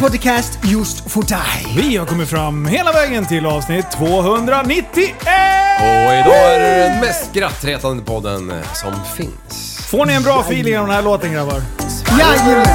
Podcast just för dig. Vi har kommit fram hela vägen till avsnitt 291! Och idag är det den mest skrattretande podden eh, som finns. Får ni en bra feeling av den här låten grabbar? Jajamän.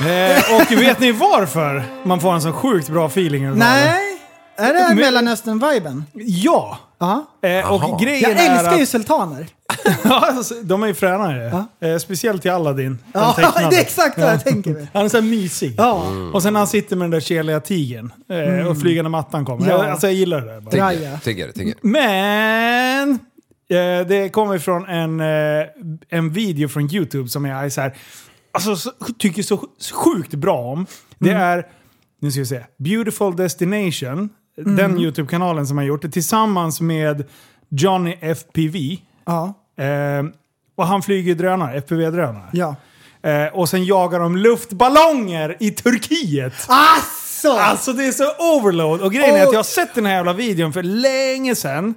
Eh, och vet ni varför man får en så sjukt bra feeling av den? Nej, är det Men- Mellanöstern-viben? Ja! Ja. Eh, och grejen Jag är älskar att... ju sultaner. Ja, alltså, de är ju fräna i det. Eh, speciellt till Aladdin. den Ja, tecknade. det är exakt vad jag tänker mig. Han är så här mysig. Ja. Och sen när han sitter med den där keliga tigern eh, och flygande mattan kommer. Ja. Alltså jag gillar det där bara. Draja. Tigger, tigger. Men eh, det kommer från en, eh, en video från YouTube som jag är så här, alltså, så, tycker så sjukt bra om. Det är, nu ska vi se, Beautiful Destination. Den YouTube-kanalen som har gjort det tillsammans med Johnny FPV. Ja. Eh, och han flyger drönare, FPV-drönare. Ja. Eh, och sen jagar de luftballonger i Turkiet. Asså! Alltså det är så overload. Och grejen är att jag har sett den här jävla videon för länge sedan.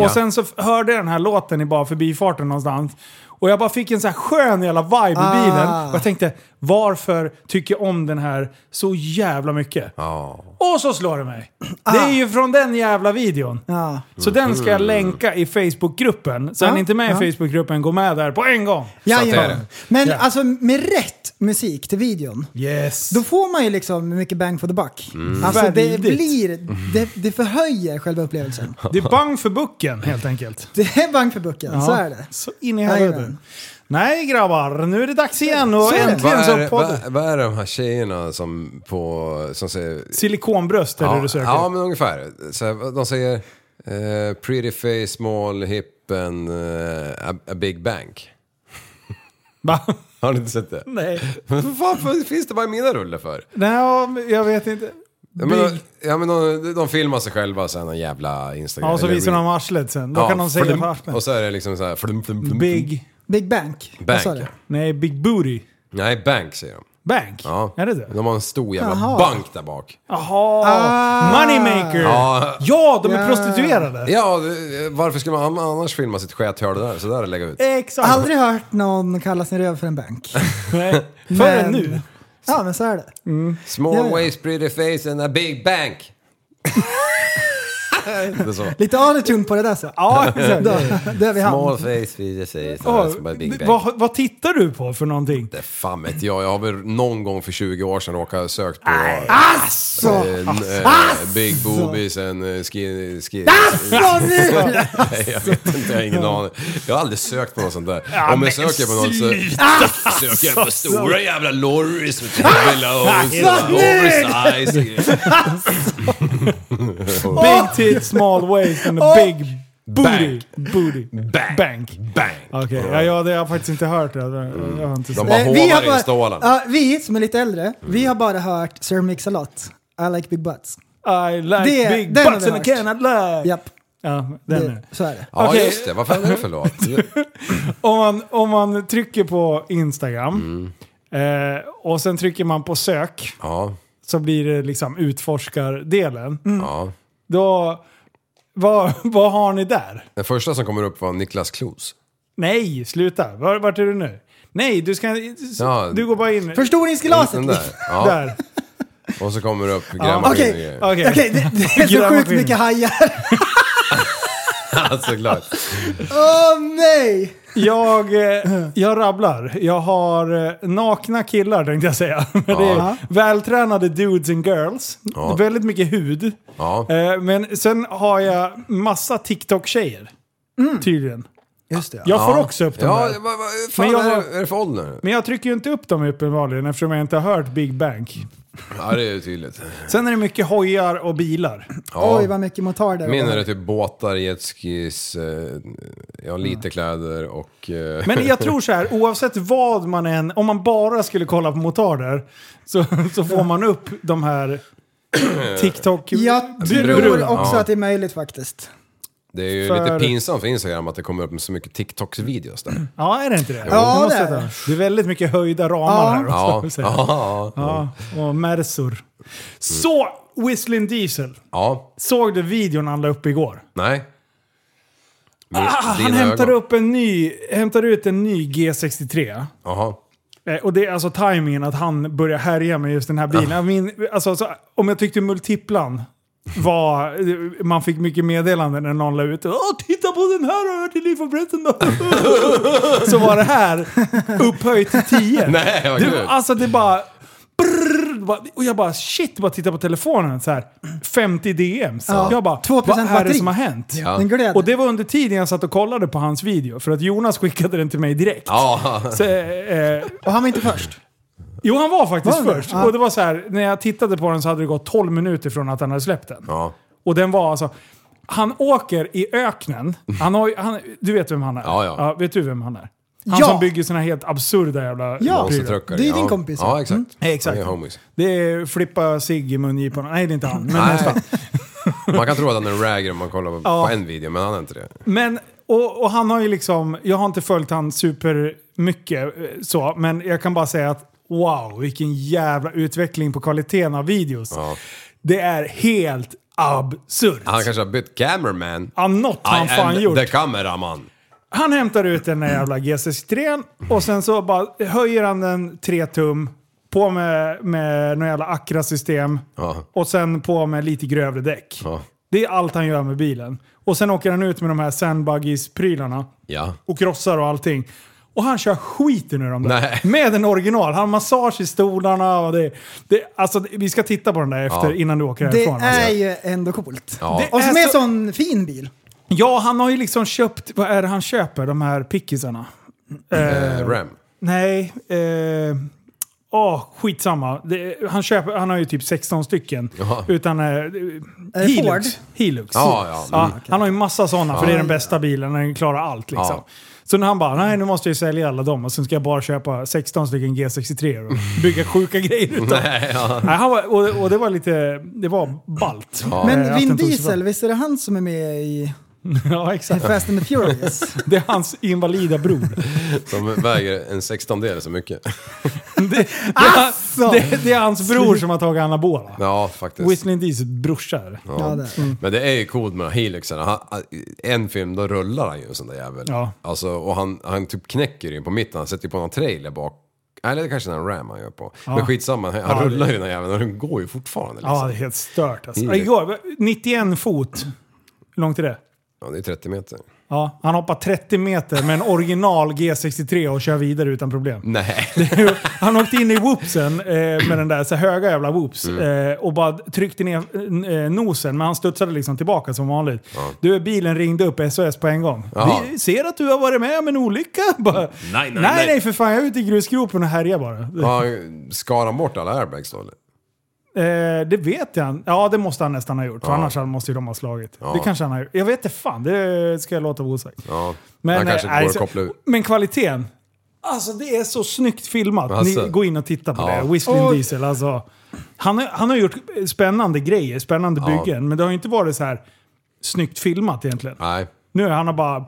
Och sen så hörde jag den här låten i bara förbifarten någonstans. Och jag bara fick en så här skön jävla vibe i Ah. bilen. Och jag tänkte, varför tycker jag om den här så jävla mycket? Ja. Och så slår det mig. Det är ju från den jävla videon. Ja. Så den ska jag länka i Facebookgruppen. Så är Ja, ni inte med ja. i Facebookgruppen, gå med där på en gång. Är Jajamän. det. Men Ja. alltså med rätt musik till videon. Yes. Då får man ju liksom mycket bang for the buck. Alltså det blir, det, det förhöjer själva upplevelsen. Det är bang för bucken helt enkelt. Det är bang för bucken, så är det. Så in i helvete. Nej grabbar, nu är det dags igen och det. äntligen så är, podd... vad, vad är de här tjejerna som på... Som säger... Silikonbröst är det Ja, du söker? ja, men ungefär. Så här, de säger eh, pretty face, small hip and eh, a, a big bank. Va? Har ni inte sett det? Nej. Men vad fan finns det bara i mina rullar för? Nej, jag vet inte. Ja, men, de, ja, men de, de filmar sig själva sen en jävla Instagram. Ja, och så visar de arslet sen. Då Ja, kan de säga på arslet. Och så är det liksom så här... Flum, flum, flum, Big... Big bank. Vad sa Bank. du? Nej, big booty. Nej, bank säger de. Bank? Ja. Är det det? De har en stor jävla Jaha. bank där bak. Jaha! Ah. Moneymaker! Ja. Ja, de är Ja. prostituerade! Ja, det- varför skulle man annars filma sitt skethål där? Så där lägga ut. Exakt! Aldrig hört någon kalla sin röv för en bank. Nej. Förrän Men- nu. Ja, men så är det. Small Ja, ja. waist, pretty face and a big bank. det är så. Lite autotune på det där så. Ja, exakt. Då är vi Small hamn. face, pretty face a big bank. vad, vad tittar du på för någonting? Det fan vet jag. Jag har väl någon gång för 20 år sedan råkat sökt på... Asså! eh, n- eh, big boobies and uh, skinny... skinny. Asså nu! Nej, jag vet inte, jag har ingen aning. Jag har aldrig sökt på något sånt där. Om jag söker på något så söker jag på stora jävla lorries med Alltså, oversize. Big tit, small waist and a big booty. Booty. Bank. Bank. Bang! Okej, ja, ja, det har jag faktiskt inte hört. Det. Jag har inte De bara Eh, vi, har håvar bara, stålarna. ja, vi som är lite äldre, vi har bara hört Sir Mix-a-Lot. I like big butts. I like Det- big den har butts vi and I hört. cannot lie. Japp. Ja, den Det, är. så är det. Ja, Okej. just det. Vad fan är det för låt? Om man, om man trycker på Instagram Mm. eh, och sen trycker man på sök Ja, så blir det liksom utforskardelen. ja. Då, vad, vad har ni där? Den första som kommer upp var Niklas Klos. Nej, sluta. Var, vart är du nu? Nej, du ska... Ja. Du går bara in... Förstoringsglaset. Den där. Ja. Där. Och så kommer det upp grävmaskin och Okej. grejer. Okej. Okej, det, det är så sjukt mycket hajar. Alltså klart. Åh nej! Jag, eh, jag rabblar. Jag har eh, nakna killar tänkte jag säga. Men det är vältränade dudes and girls. Ja. Väldigt mycket hud. Ja. Eh, Men sen har jag massa TikTok-tjejer. Tydligen. Just det. Jag får också upp dem Ja, där. vad, vad fan Men jag är, det, är det för ålder? Men jag trycker ju inte upp dem uppenbarligen eftersom jag inte har hört Big Bang. Ja, det är ju tydligt. Sen är det mycket hojar och bilar. Ja. Oj vad mycket man tar där. Min är det typ båtar, jetskis, eh, ja lite kläder och... Eh, Men jag tror så här, oavsett vad man än, om man bara skulle kolla på motarder så, så får man upp de här TikTok... Jag Brun. tror också Ja. att det är möjligt faktiskt. Det är ju för- lite pinsamt för Instagram att det kommer upp så mycket TikToks-videos där. Ja, är det inte det? Ja, måste det det. det är väldigt mycket höjda ramar Ja. här Ja, också. ja, ja. ja. Ja, och mersor. Så, Whistling Diesel. ja. Såg du videon han la upp igår? Nej. Min, Ah, han ögon. upp en ny, hämtar ut en ny G63. Jaha. Eh, Och det är alltså tajmingen att han börjar härja med just den här bilen. Min, alltså, så, om jag tyckte multiplan var... Man fick mycket meddelanden när någon la ut Åh, titta på den här har jag hört i Liv och Bretten då. Så var det här upphöjt till 10. Nej, vad det. Alltså det bara... Brrr, bara- och jag bara shit, bara titta på telefonen så här 50 DMs. Ja. Jag bara, 2% vad är det batteri. som har hänt? Ja. Den. Och det var under tiden jag satt och kollade på hans video. För att Jonas skickade den till mig direkt. Ja. Så, eh, Och han var inte först. Jo, han var faktiskt Var han det? först. Ja. Och det var så här, när jag tittade på den så hade det gått 12 minuter från att han hade släppt den. Ja. Och den var alltså... Han åker i öknen. Han har, ju- han, du vet vem han är? Ja, ja. vet du vem han är? Han Ja. som bygger såna helt absurda jävla Ja. prylar. Monstertruckare. Det är din ja. kompis, ja. Exakt. Mm. Exakt. Vi är homies. Det är flippa cigg i mungiporna. Nej, det är inte han. Men, Nej. Man kan tro att han är en ragger om man kollar på, Ja. på en video, men han är inte det. men och, och han har ju liksom... Jag har inte följt han super mycket eh, så, men jag kan bara säga att wow, vilken jävla utveckling på kvaliteten av videos. Ja. Det är helt absurt. Han kanske har bytt cameraman. Ja, något har han I fan gjort. the cameraman. Han hämtar ut den där jävla G63 och sen så bara höjer han den 3 tum. På med, med något jävla Acra-system. Ja. Och sen på med lite grövre däck. Ja. Det är allt han gör med bilen. Och sen åker han ut med de här sandbuggies-prylarna. Ja. Och krossar och allting. Och han kör skiten ur dem där. Nej. Med en original. Han har massage i stolarna och det... det alltså, vi ska titta på den där efter Ja. innan du åker Det härifrån. är alltså. ju ändå coolt. Ja. Det- Och som är är en så- sån fin bil. Ja, han har ju liksom köpt... Vad är det han köper? De här pickisarna? Eh, Ram. Nej. Eh, Åh, skitsamma. Det, han, köper, han har ju typ 16 stycken. Jaha. Utan... Eh, det Hilux. Ford? Hilux. Ja, ja. Ja, Mm. Han har ju massa sådana, för det är den bästa bilen. Den klarar allt liksom. Ja. Så när han bara, nej nu måste jag sälja alla dem och sen ska jag bara köpa 16 stycken G63 och bygga sjuka grejer utav. Nej, ja. Nej, han var, och, och det var lite, det var ballt. Ja. Men Vin Diesel, visst är det han som är med i. Ja, exakt. Fast and the Furious? Det är hans invalida bror. Som väger en sextondel så mycket. Det, det, Alltså! det, det är hans bror som har tagit anabola. Ja, faktiskt. Whistling Diesel brorsa är det. Ja, det. Men det är ju coolt med Helixarna. Han, en film, då rullar han ju en sån där jävel. Ja. Alltså, och han, han typ knäcker ju på mitten. Han sätter ju på någon trailer bak. Eller det kanske är en ram han gör på. Men skitsamma, han Ja, rullar det- ju den här jäveln och den går ju fortfarande liksom. Ja, det är helt stört alltså. Igår, 91 fot. Hur långt är det? Ja, det är 30 meter. Ja, han hoppar 30 meter med en original G63 och kör vidare utan problem. Nej. Han åkte in i whoopsen eh, med den där så höga jävla whoops Mm. eh, och bara tryckte ner eh, nosen, men han studsade liksom tillbaka som vanligt. Du, bilen ringde upp SOS på en gång. Jaha. Vi ser att du har varit med om en olycka. Bara, nej, nej, nej, nej. för fan, jag är ute i grusgropen och härjar bara. Ja, skar han bort alla airbags då eller? Eh, det vet jag. Ja, det måste han nästan ha gjort. För Ja. annars måste ju de ha slagit. Ja. Det kanske han har gjort. Jag vet inte fan, det ska jag låta vara osagt. Ja. Men, eh, går nej, att så- koppla ur. Men kvaliteten. Alltså det är så snyggt filmat. Alltså. Ni går in och tittar på Ja. det. Whistling Oj. Diesel, alltså. Han, har- han har gjort spännande grejer, spännande Ja. byggen. Men det har ju inte varit så här snyggt filmat egentligen. Nej. Nu är han bara...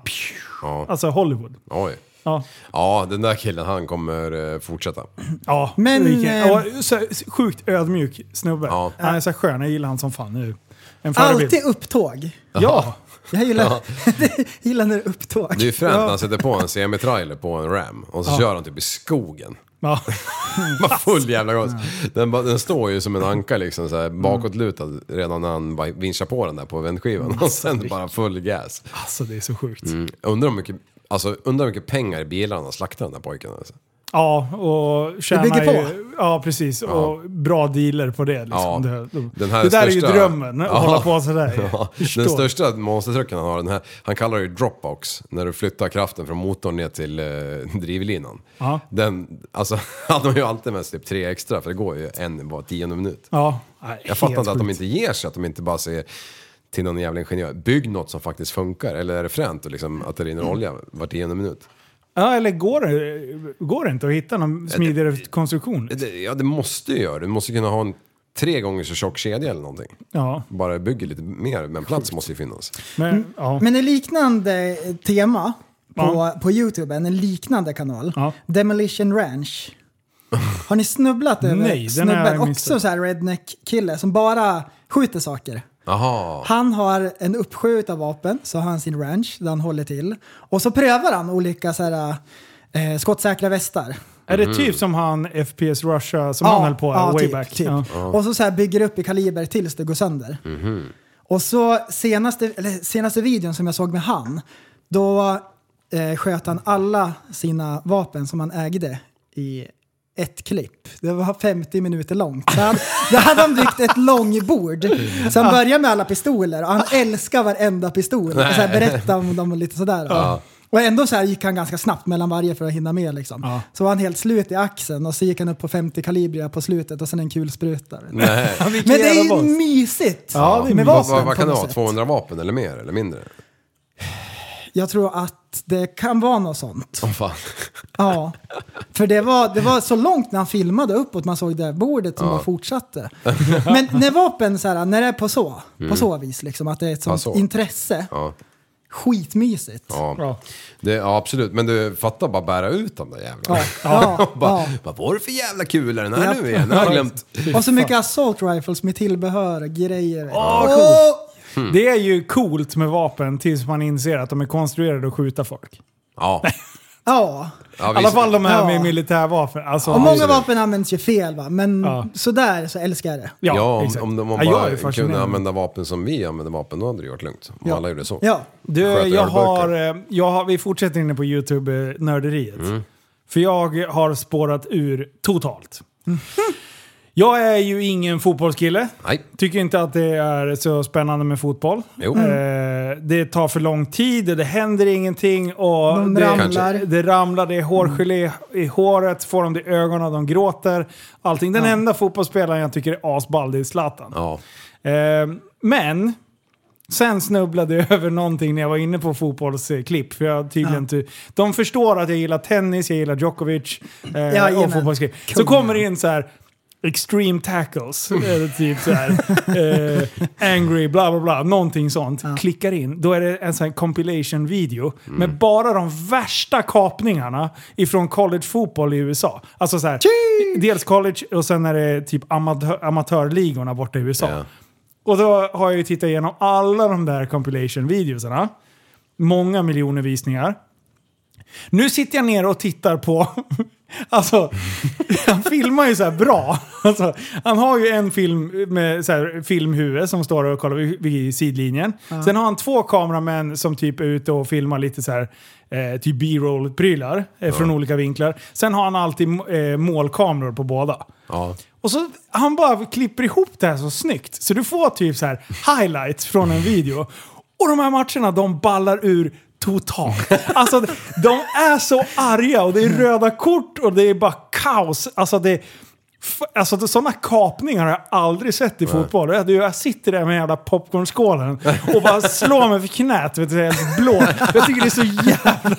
Ja. Alltså Hollywood. Oj. Ja. Ja, den där killen han kommer eh, fortsätta. Ja, Men, vilken- eh, och så, sjukt ödmjuk snubbe. Ja. Han är så skön, jag gillar han som fan nu. En förebild. Alltid upptåg. Ja. Jag gillar, jag gillar när det är upptåg. Det är ju fränt när han sätter på en semitrailer på en Ram och så kör han typ i skogen. ja. Bara full jävla gas. Den, bara- den står ju som en anka liksom så här, bakåtlutad redan när han bara vinschar på den där på vändskivan. Och sen bara full gas. Alltså det är så sjukt. Mm. Undrar hur mycket, alltså, undrar hur mycket pengar bilarna han slaktar den där pojken. Alltså. Ja, och tjänar bygger på. ju... Ja, precis. Och bra dealer på det. Liksom. Ja. Det, det, Den här det där är ju största- drömmen, att Ja. hålla på sådär. Ja, den största monstertrucken han har, den här, han kallar det ju dropbox. När du flyttar kraften från motorn ner till eh, drivlinan. Ja. Den, alltså, han har ju alltid med sig typ tre extra för det går ju en var tionde minut. Ja, nej, Jag fattar inte att de inte ger sig, att de inte bara säger till någon jävla ingenjör, bygg något som faktiskt funkar. Eller är det fränt och liksom, att det rinner olja var tionde minut? Ja, eller går det, går det inte att hitta någon smidigare konstruktion? Det, ja, det måste ju göra det. Du måste kunna ha en tre gånger så tjock kedja eller någonting. Ja, Bara bygger lite mer, men plats måste ju finnas. men... Ja. Men en liknande tema på, Ja. på YouTube, en liknande kanal. Ja. Demolition Ranch. Har ni snubblat över Nej, snubben? Också så här redneck-kille som bara skjuter saker. Jaha. Han har en uppsjö av vapen, så har han sin ranch där han håller till. Och så prövar han olika så här, eh, skottsäkra västar. Är det typ som han FPS Russia som han höll på way typ, back? Typ. Ja. Och så, så här bygger upp i kaliber tills det går sönder. Och så senaste, eller senaste videon som jag såg med han, då eh, sköt han alla sina vapen som han ägde i ett klipp. Det var 50 minuter långt. Så han, då hade han byggt ett långbord. Så han började med alla pistoler och han älskar varenda pistol. Och så här berätta om dem och lite sådär. Och ändå så gick han ganska snabbt mellan varje för att hinna med. Liksom. Ja. Så var han helt slut i axeln och så gick han upp på 50 kalibria på slutet och sen en kulspruta. Men det är ju mysigt Ja, med vapen vad, vad på kan det vara? sätt. 200 vapen eller mer eller mindre? Jag tror att det kan vara något sånt. Åh fan. Ja. För det var, det var så långt när han filmade uppåt, man såg det bordet som bara fortsatte. Men när vapen, så här, när det är på så, på så vis, liksom, att det är ett sånt så. intresse, Ja. skitmysigt. Ja. Ja. Det, ja, absolut. Men du fattar bara bära ut de där jävlarna. Ja, ja, bara, ja. Vad var det för jävla kula den här nu igen? Jag har glömt. Och så mycket assault rifles med tillbehör och grejer. Åh, Åh! Det är ju coolt med vapen tills man inser att de är konstruerade att skjuta folk. Ja. Ja, ja I alla fall de här Ja. med militärvapen. Alltså, och många vapen används ju fel va, men Ja. sådär så älskar jag det. Ja, Ja, om, om de Ja, bara kunde använda vapen som vi använder vapen, då hade det varit lugnt. Om Ja. alla gjorde så. Ja, Du, jag har, eh, jag har, vi fortsätter inne på YouTube-nörderiet. Mm. För jag har spårat ur totalt. Mm. Jag är ju ingen fotbollskille. Nej. Tycker inte att det är så spännande med fotboll. Jo. Eh, det tar för lång tid och det händer ingenting. Och De det, ramlar. det ramlar, det är hårgelé i håret, får de det i ögonen, de gråter. Allting. Den enda fotbollsspelaren jag tycker är asball, det är Zlatan. Ja. Eh, men sen snubblade jag över någonting när jag var inne på fotbollsklipp. För jag tydligen ty- De förstår att jag gillar tennis, jag gillar Djokovic eh, Jajamän. och fotbollsklipp. Så kommer det in så här extreme tackles, eller typ så här, eh, angry, bla bla bla, någonting sånt. Klickar in, då är det en sån här compilation video med bara de värsta kapningarna ifrån college fotboll i USA. Alltså så här, dels college och sen är det typ amatör, amatörligorna borta i USA. Ja. Och då har jag ju tittat igenom alla de där compilation-videosarna. Många miljoner visningar. Nu sitter jag ner och tittar på... Alltså, han filmar ju så här bra. Alltså, han har ju en film med så här filmhuvud som står och kollar vid, vid sidlinjen. Sen har han två kameramän som typ är ute och filmar lite så här eh, typ B-roll-prylar eh, från olika vinklar. Sen har han alltid eh, målkameror på båda. Ja. Och så han bara klipper ihop det här så snyggt. Så du får typ så här highlights från en video. Och de här matcherna, de ballar ur totalt. Alltså de är så arga och det är röda kort och det är bara kaos. Alltså det... Alltså sådana kapningar har jag aldrig sett i fotboll. Jag, sitter där med jävla popcornskålen och bara slår mig för knät. Vet du, helt blå. Jag tycker det är så jävla...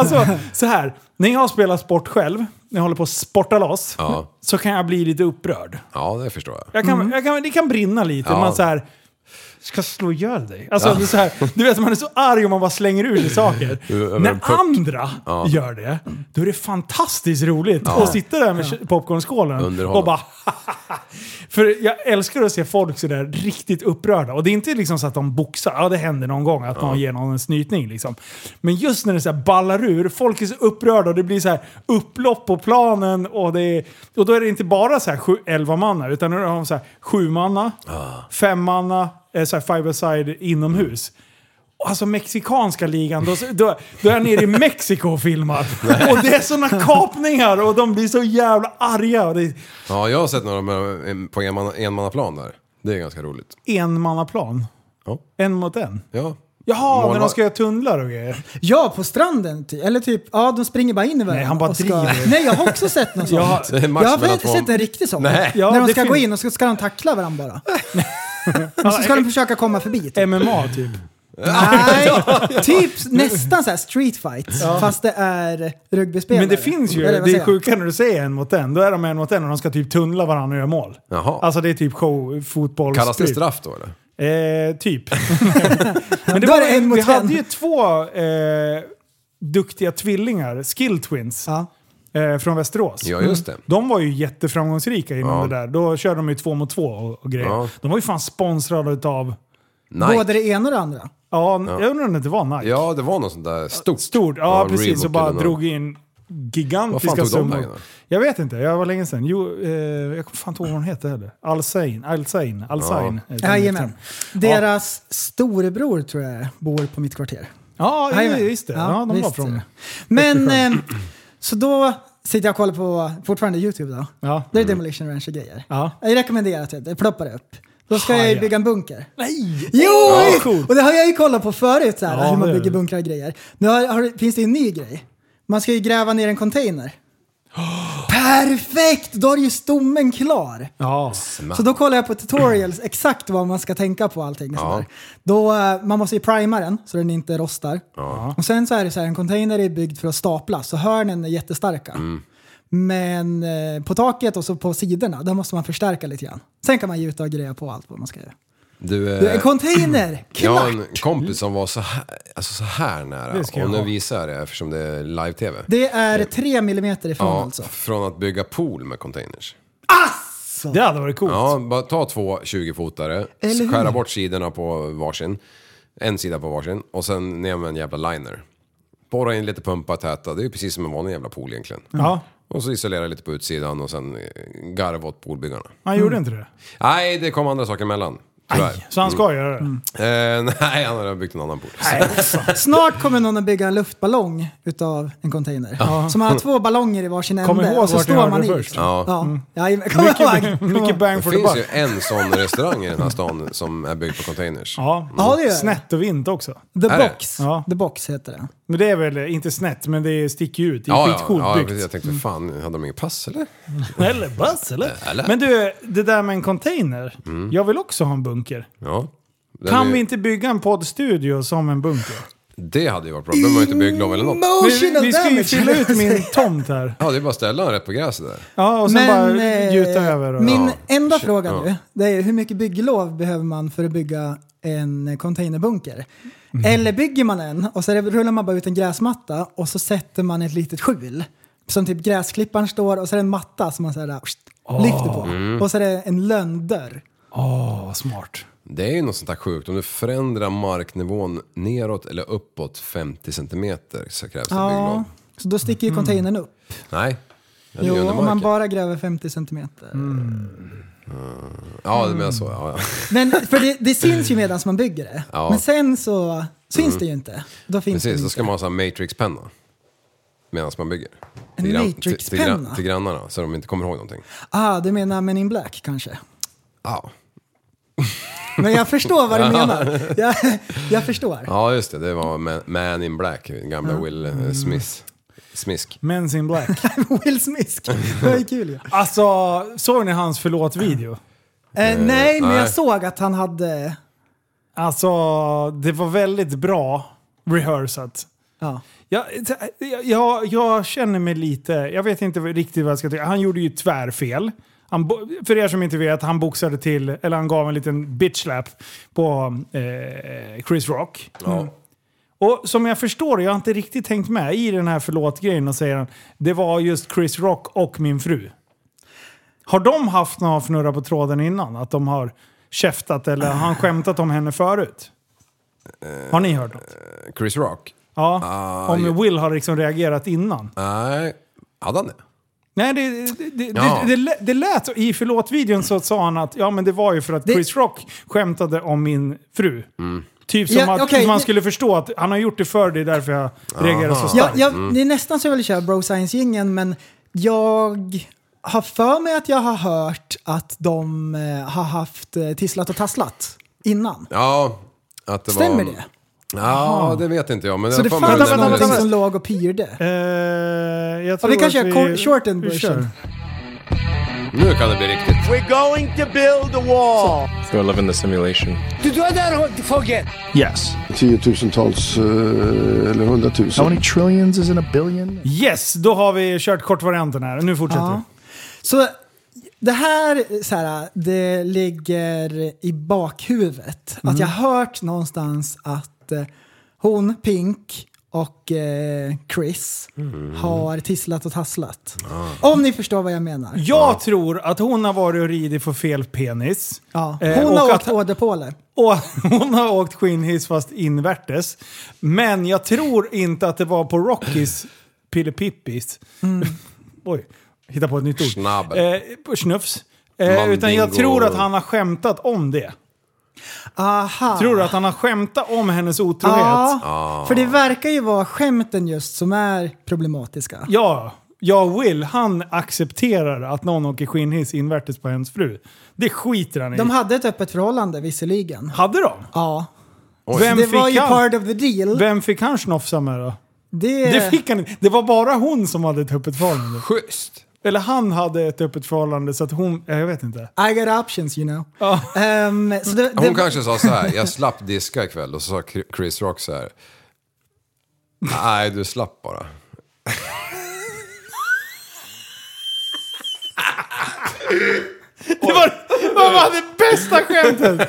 Alltså så här. När jag spelar sport själv, när jag håller på att sporta loss, Ja. så kan jag bli lite upprörd. ja, det förstår jag. Jag kan, jag kan, det kan brinna lite. Ja. Man så här, ska slå ihjäl dig. Alltså, det är så här, du vet, man är så arg om man bara slänger ur sig saker. över När andra gör det, då är det fantastiskt roligt att sitta där med popcornskålen Underhålla. och bara För jag älskar att se folk sådär riktigt upprörda. Och det är inte liksom så att de boxar, ja det händer någon gång att någon ger någon en snytning liksom. Men just när det så här ballar ur, folk är så upprörda och det blir så här upplopp på planen och, det är, och då är det inte bara så här sju, elva manna utan nu har de så här sju manna, fem manna, så här five side inomhus. Alltså mexikanska ligan, då, då, då är jag nere i Mexiko och filmar. Och det är såna kapningar och de blir så jävla arga. Och det Ja, jag har sett några med, på enmanna- enmannaplan där. Det är ganska roligt. enmannaplan. Ja. En mot en. Ja. Jaha, när Målva- de ska göra tunnlar och grejer. Ja, på stranden. ty- Eller typ, ja de springer bara in i varandra. han bara ska, driver. Nej, jag har också sett något sånt. Ja, Det är en match jag har sett en riktig sån. Nej. Ja, När de ska gå in och så ska de tackla varandra bara. och så ska de försöka komma förbi. Typ. MMA typ. Nej, typ nästan så här street fight. Fast det är rugbyspelare. Men det finns ju, Eller vad det är säger jag? när du säger en mot en. Då är de en mot en och de ska typ tunnla varandra och göra mål. Jaha. Alltså det är typ show, fotboll, Kallas det straff då eller? Eh, typ. Men det Då var, är det en mot vi en. hade ju två eh, duktiga tvillingar, skill twins, Ja. Eh, från Västerås. Ja, just det. De var ju jätteframgångsrika inom Ja. det där. Då körde de ju två mot två och, och grejer. Ja. De var ju fan sponsrade utav... Nej. Både det ena och det andra. Ja, jag undrar om det inte var Nike. Ja, det var något sånt där stort. Stort, ja, precis. Reebok Och bara drog in Vad gigantiska fan tog de summor. då? Jag vet inte, jag var länge sedan. Jo, eh, jag kommer fan inte ihåg vad hon heter heller. Alsain, Alsain, Alsain. hon. Jajamän. Deras storebror tror jag bor på mitt kvarter. Ja, ja, Jajamän. just det. Ja, de var från... Men, eh, så då sitter jag och kollar på fortfarande YouTube då. Ja. Det är Demolition Ranch och grejer. Ja. Jag rekommenderar att det ploppar upp. Då ska jag ju bygga en bunker. Nej! Jo! Ja, coolt. och det har jag ju kollat på förut, så här, Ja, hur man det bygger det. bunkrar och grejer. Nu har, har, finns det en ny grej. Man ska ju gräva ner en container. Perfekt! Då är ju stommen klar. Ja. Så då kollar jag på tutorials exakt vad man ska tänka på allting. Ja. sådär. Då, eh, man måste ju prima den så den inte rostar. Ja. Och sen så är det så här, en container är byggd för att staplas så hörnen är jättestarka. Mm. Men eh, på taket och så på sidorna, där måste man förstärka lite grann. Sen kan man gjuta och greja på allt vad man ska göra. Du, Du, en eh, container! jag har Klart! en kompis som var så här, alltså så här nära. Det ska jag Och nu ha. visar jag det eftersom det är live-tv. Det är tre millimeter ifrån Ja, alltså. från att bygga pool med containers. Det hade varit coolt. Ja, bara ta två 20-fotare, Eller hur? skära bort sidorna på varsin, en sida på varsin och sen ner med en jävla liner. Borra in lite pumpa, täta, det är ju precis som en vanlig jävla pool egentligen. Ja, Och så isolera lite på utsidan och sen eh, garva åt poolbyggarna. han gjorde inte det. Nej, det kom andra saker emellan. Tyvärr. Så han ska göra det. Eh, nej, han har byggt en annan pool. Snart kommer någon att bygga en luftballong utav en container. Så man har två ballonger i varsin Kom ände ihåg och så vart ni står hörde man det i. först. Ja. Ja. Jajamän, kom ihåg! Mycket, Kom mycket ihåg. bang Det for the finns buck. ju en sån restaurang i den här stan som är byggd på containers. Ja, Ja, det gör det. snett och vint också. The Är det? Box. Ja. The Box heter det. Men det är väl inte snett, men det sticker ju ut. Det är Ja, ja, skitcoolt ja, byggt. precis. jag tänkte, fan, hade de inget pass eller? Eller buss eller? Eller? Men du, det där med en container. Mm. Jag vill också ha en bunker. Ja. Kan är- vi inte bygga en poddstudio som en bunker? Det hade ju varit bra, behöver man ju inte bygglov eller något. Vi, Emotional vi ska ju fylla ut min tomt här. Ja, det är bara att ställa den rätt på gräset där. Ja, och sen bara eh, gjuta över. Och, min Ja. enda fråga ja. nu, det är hur mycket bygglov behöver man för att bygga en containerbunker? Mm. Eller bygger man en och så rullar man bara ut en gräsmatta och så sätter man ett litet skjul. Som typ gräsklipparen står och så är det en matta som man så här, där, lyfter på. Mm. Och så är det en lönndörr. Åh, vad smart. Det är ju något sånt här sjukt. Om du förändrar marknivån neråt eller uppåt 50 centimeter så krävs det Ja, bygglov. så då sticker ju containern upp. Nej. Jo, om man bara gräver 50 centimeter. Ja, du menar så. Ja, ja. Men för det, det syns ju medan man bygger det. Ja. Men sen så syns det ju inte. Då finns det Precis, då inte. ska man ha sån här matrixpenna. Medan man bygger. En Till, till, till, matrixpenna? gran- till grannarna, så de inte kommer ihåg någonting. Ah, du menar Men in Black kanske? Ja, Men jag förstår vad du menar. Jag, jag förstår. ja just det. Det var Man, Man in Black, gamla Will eh, Smith. Smisk. Men's in Black. Will Smith. Det var ju kul ju. Alltså, såg ni hans förlåt-video? Eh, nej, men nej. jag såg att han hade... Alltså, det var väldigt bra rehearsat. Ja. Jag, jag, jag, känner mig lite, jag vet inte riktigt vad jag ska tycka. Han gjorde ju tvärfel. Han, för er som inte vet, han boxade till, eller han gav en liten bitch slap på eh, Chris Rock. Ja. Och som jag förstår, jag har inte riktigt tänkt med i den här förlåt-grejen och säger han, det var just Chris Rock och min fru. Har de haft några fnurra på tråden innan? Att de har käftat eller har han skämtat om henne förut? Har ni hört något? Chris Rock? Ja. Ah, om ja. Will har liksom reagerat innan. Nej, hade han det? Nej, det, det, det, Ja. det, det, lä- det lät så. I förlåt-videon så sa han att ja, men det var ju för att Det- Chris Rock skämtade om min fru. Mm. Typ som Ja, att okej, man det- skulle förstå att han har gjort det för det är därför jag reagerar så Ja, starkt. jag, Det är nästan så jag vill köra Bro Science-gingen men jag har för mig att jag har hört att de eh, har haft eh, tisslat och tasslat innan. Ja, att det Stämmer var... det? Ja, det vet inte jag. Men Så det jag mig fanns det någonting som låg och pyrde. Eh, jag Ja, tror vi kanske att shortened vi version. kör. Nu kan det bli riktigt. We're going to build a wall. Live in the simulation? Yes. tiotusentals eh, eller How hundratusen. many trillions is in a billion? Yes, då har vi kört kortvarianten här. Nu fortsätter Ja. Så det här, så här, det ligger i bakhuvudet. Att jag har hört någonstans att eh, hon, Pink och eh, Chris har tisslat och tasslat. Om ni förstår vad jag menar. Jag tror att hon har varit och ridit för fel penis. Ja. Eh, Hon och har åkt åderpåle. Hon har åkt skinnhiss fast invärtes. Men jag tror inte att det var på Rockys Pillepippis. Oj, hitta på ett nytt ord. Schnabbel. Eh, på snufs. Eh, utan jag tror att han har skämtat om det. Aha. Tror du att han har skämtat om hennes otrohet? Ja, för det verkar ju vara skämten just som är problematiska. Ja, jag Will, han accepterar att någon åker skinnhiss invärtes på hennes fru. Det skiter han i. De hade ett öppet förhållande visserligen. Hade de? Ja. Vem det var fick ju han? part of the deal. Vem fick han snofsa med då? Det, Det fick han inte. Det var bara hon som hade ett öppet förhållande. Schysst. Eller han hade ett öppet förhållande så att hon, jag vet inte. I got options you know. Ja. Ehm, så det, det, Hon kanske sa så här, jag slapp diska ikväll och så sa Chris Rock så här. Nej, du slapp bara. Det var, det var det bästa skämtet!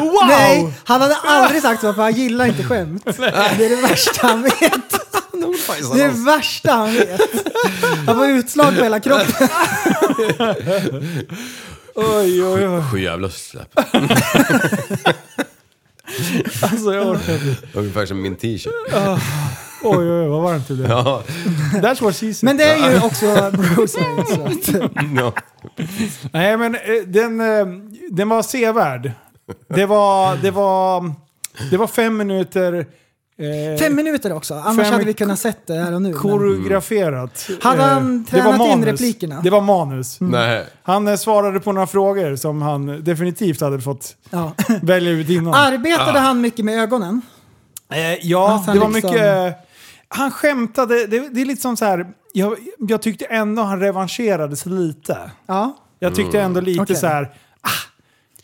Wow! Nej, han hade aldrig sagt så för han gillar inte skämt. Det är det värsta han vet. Det är det värsta han vet. Han var utslag på hela kroppen. Oj, oj, oj. Sju jävla släpp. Alltså jag orkar inte. Ungefär som min t-shirt. Oj, oj, oj, vad varmt det blev. Ja. That's what she said. Men det är ju också bro science. så att- ja. Nej, men eh, den, eh, den var sevärd. Det var, det var, det var fem minuter eh, Fem minuter också, annars Fem- hade vi kunnat sett det här och nu. men- koreograferat. Hade Eh, han det var tränat in manus. replikerna? Det var manus. Nej. Han eh, svarade på några frågor som han definitivt hade fått Ja. välja ut innan. Arbetade han mycket med ögonen? Eh, ja, det var liksom- mycket... Han skämtade, det, det är lite som så här. Jag, jag tyckte ändå han revanscherade sig lite. Ja. Jag tyckte ändå lite Okej. så här. Ah,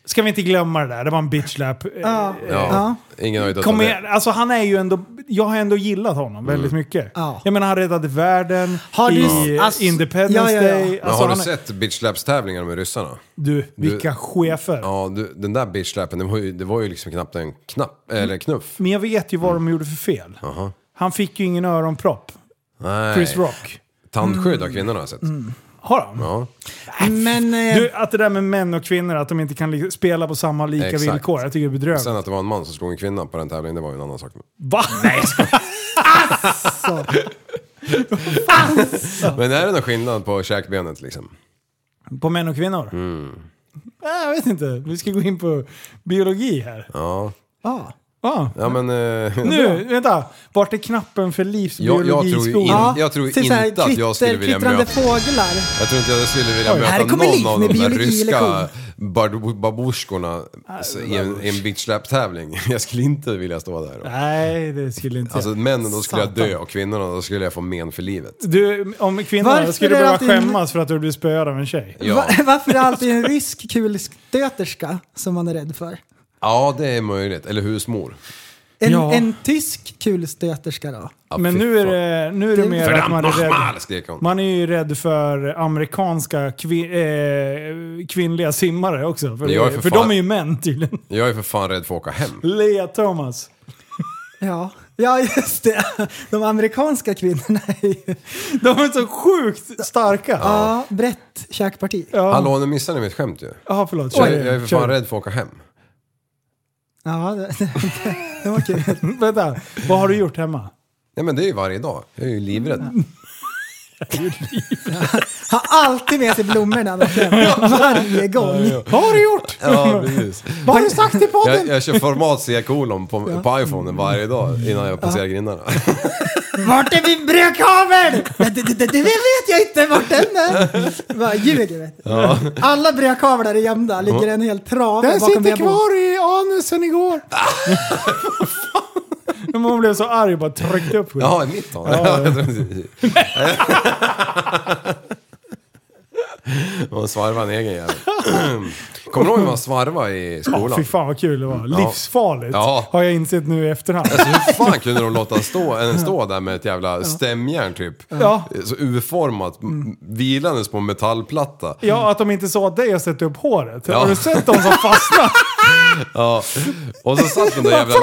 ska vi inte glömma det där? Det var en bitchlap. Eh, Ja. Ja. Ingen har ju Kom igen, det. alltså han är ju ändå, jag har ändå gillat honom väldigt mycket. Ja. Jag menar han räddade världen Har du- i alltså- Independence ja, ja, ja. Day. Men Alltså, har du han är- sett bitchlaps-tävlingarna med ryssarna? Du, vilka chefer. Ja, du, den där bitchlappen, det var ju, det var ju liksom knappt en knapp, eller knuff. Men jag vet ju vad de gjorde för fel. Han fick ju ingen öronpropp. Nej. Chris Rock. Tandskydd Mm. har kvinnorna har sett. Har han? Ja. Men eh, Du, att det där med män och kvinnor, att de inte kan li- spela på samma lika Exakt. villkor. Jag tycker det är bedrövligt. Sen att det var en man som slog en kvinna på den tävlingen, det var ju en annan sak. Va? Nej, jag skojar. så. Men är det någon skillnad på käkbenet liksom? På män och kvinnor? Mm. Nej, jag vet inte. Vi ska gå in på biologi här. Ja. Ja. Ah. Ja men... Eh, Nu, vänta. Vart är knappen för jag, livsbiologi jag tror in, Ja, jag tror så här inte att jag skulle kvitter- vilja möta... fåglar. Jag tror inte jag skulle vilja Oj. Möta någon av de där ryska babushkorna i en, en bitchlap-tävling. Jag skulle inte vilja stå där. Och, Nej, det skulle inte alltså jag. männen då skulle jag dö och kvinnorna då skulle jag få men för livet. Du, om kvinnorna Varför skulle det behöva alltid en- skämmas för att du blir spöad av en tjej. Ja. Va- Varför är det alltid en rysk kulstöterska som man är rädd för? Ja, det är möjligt. Eller husmor. En, Ja. en tysk kulstöterska då? Ja, Men fy nu är fan. det, nu är det mer att Verdammt man är nochmal, rädd. skrek hon. Man är ju rädd för amerikanska kvi, eh, kvinnliga simmare också. För, Men jag är det- för för fan- de är ju män tydligen. Jag är för fan rädd för att åka hem. Lea Thomas. Ja. Ja, just det. De amerikanska kvinnorna är ju... De är så sjukt starka. Ja, brett käkparti. Ja, Hallå, nu missade ni mitt skämt ju. Jaha, förlåt. Jag, Kör, jag är för fan rädd för att åka hem. Ja, det, det, det var kul. Vänta, vad har du gjort hemma? Nej men det är ju varje dag. Jag är ju livrädd. Har alltid med sig blommor när han åker. Varje gång. Vad har du gjort? Ja, precis. Vad har du sagt till podden? Jag, jag kör format C-kolon på, på iPhonen varje dag innan jag passerar grindarna. Vart är min brödkavel? Det, det, det, det vet jag inte vart den är. Bara ljuger vet du. Alla brödkavlar är gömda. Ligger en hel trave Den bakom sitter jag bor. kvar i anusen igår. Men hon blev så arg och bara tryckte upp skiten. Ja, i mitt inte- Man svarvar en egen jävel. Kommer du ihåg hur man svarvade i Ja, skolan? fy fan vad kul det var. Livsfarligt. Ja. Har jag insett nu i efterhand. Alltså hur fan kunde de låta stå, en stå där med ett jävla stämjärn typ? Ja. Så U-format, m- vilandes på en metallplatta. Ja, att de inte sa att dig har sätta upp håret. Ja. Har du sett de som fastnar? Ja. Och så satt den där jävla...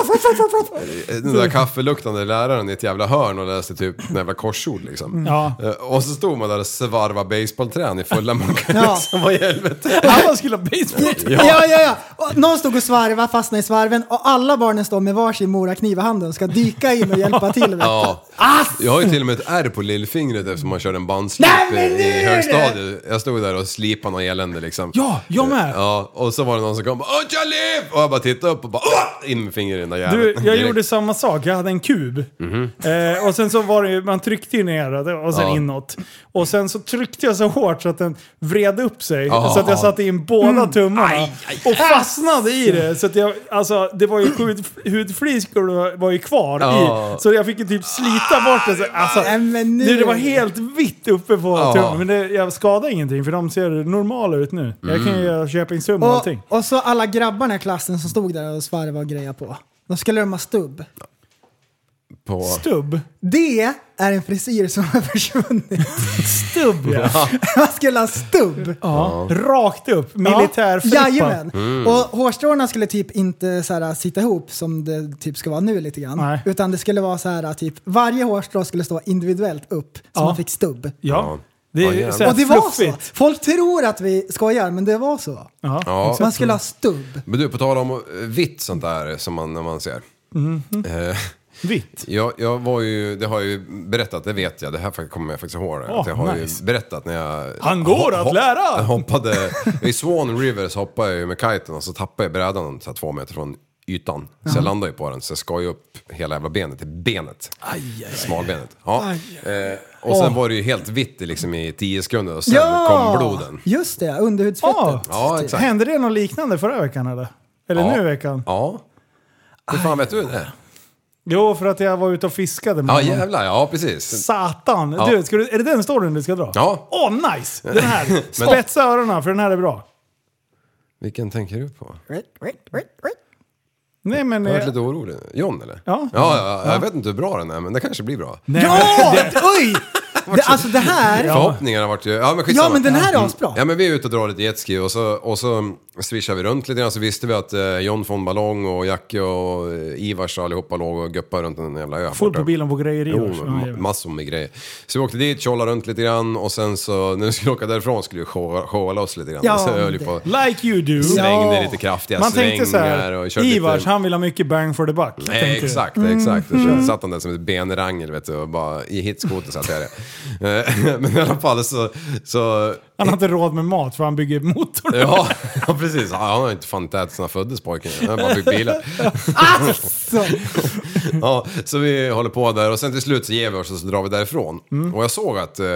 Den där kaffeluktande läraren i ett jävla hörn och läste typ en jävla korsord liksom. Ja. Eh, Och så stod man där och svarvade basebollträn i fulla muggar. Ja. Som var i helvete. Alla skulle ha baseball. Ja, ja, ja. Och någon stod och svarvade, fastnade i svarven och alla barnen står med varsin morakniv i handen och ska dyka in och hjälpa till. vet. Ja. Jag har ju till och med ett ärr på lillfingret eftersom man körde en bandslip Nej, i, högstadiet. Jag stod där och slipade någon elände liksom. Ja, jag med. Ja, och så var det någon som kom och Åh, Charlie! Och jag bara tittade upp och bara Åh! In med fingret i den där jäveln. Du, jag gjorde samma sak. Jag hade en kub. Eh, och sen så var det ju, man tryckte ju ner och sen Ja. inåt. Och sen så tryckte jag så hårt så att den vred upp sig. Ja. Så att jag satte in båda tummarna. Och fastnade i det. Så att jag, alltså det var ju hud, hudfliskor var ju kvar Ja. i. Så jag fick ju typ slita bort det. Så, alltså, Nej, nu- det, var helt vitt uppe på Ja. tummen. Men det, jag skadade ingenting för de ser normala ut nu. Jag kan ju göra Köpingssum och Och, allting. och så alla grabbarna i klassen som stod där och svarvade och grejade på. Då skulle de ha stubb. På... Stubb. Det är en frisyr som har försvunnit. Stubb ja. Man skulle ha stubb. ja. Rakt upp. Militärflippa. Jajamän. Mm. Och hårstråna skulle typ inte så här, sitta ihop som det typ ska vara nu lite grann. Nej. Utan det skulle vara så här typ varje hårstrå skulle stå individuellt upp så Ja. man fick stubb. Ja. Det Ja, är här Och det var så. Folk tror att vi skojar men det var så. Ja. Ja. Man skulle ha stubb. Men du, på tal om eh, vitt sånt där som man, när man ser. Mhm. Eh, Vitt. jag, jag var ju, det har jag ju berättat, det vet jag, det här kommer jag faktiskt ihåg. Åh, att jag har nice. ju berättat när jag... Han går att lära! hoppade, i Swan River så hoppade jag ju med kiten och så tappade jag brädan så två meter från ytan. Så jag landade ju på den så jag skar ju upp hela jävla benet, till benet. Smalbenet. Ja. Eh, och sen var det ju helt vitt i, liksom, i tio sekunder och sen kom bloden. just det. Underhudsfettet. Ja. Ja, exakt. Hände det något liknande förra veckan eller? Eller Ja. nu i veckan? Ja. Hur fan vet du det? Jo, för att jag var ute och fiskade med Ja honom. jävlar, ja precis. Satan! Ja. Du, ska du, är det den storyn du ska dra? Ja. Åh, nice! Den här. Spetsa öronen för den här är bra. Vilken tänker du på? Nej men... Jag eh, lite orolig. John eller? Ja. Ja, ja, jag vet inte hur bra den är men det kanske blir bra. Nej, Ja! men det- Oj! Det, alltså det här... Förhoppningarna har varit ju... Ja men skitsamma. Ja men den här är asbra. Ja men vi är ute och drar lite jetski och så, och så swishar vi runt lite grann så visste vi att eh, John von Ballong och Jacke och eh, Ivars och allihopa låg och guppade runt en jävla ö Full på bilen på grejer i Jo, ma- massor med grejer. Så vi åkte dit, tjollade runt lite grann och sen så när vi skulle åka därifrån skulle vi showa, showa loss lite grann. Ja, så jag höll ju det- på Like you do. svängde Ja. lite kraftiga Man tänkte så svängar här, körde Ivars lite... han vill ha mycket bang for the buck. Nej, tänkte du. exakt, exakt. Och så satt han där som ett benrangel vet du och bara i hitskoter satt jag det. Eh, Men i alla fall så... så Han har inte råd med mat för han bygger motor. ja, ja, precis. Han har inte fan inte ätit sina föddes pojken. Han har bara byggt bilar. Alltså! Ja, så vi håller på där och sen till slut så ger vi oss och så drar vi därifrån. Och jag såg att eh,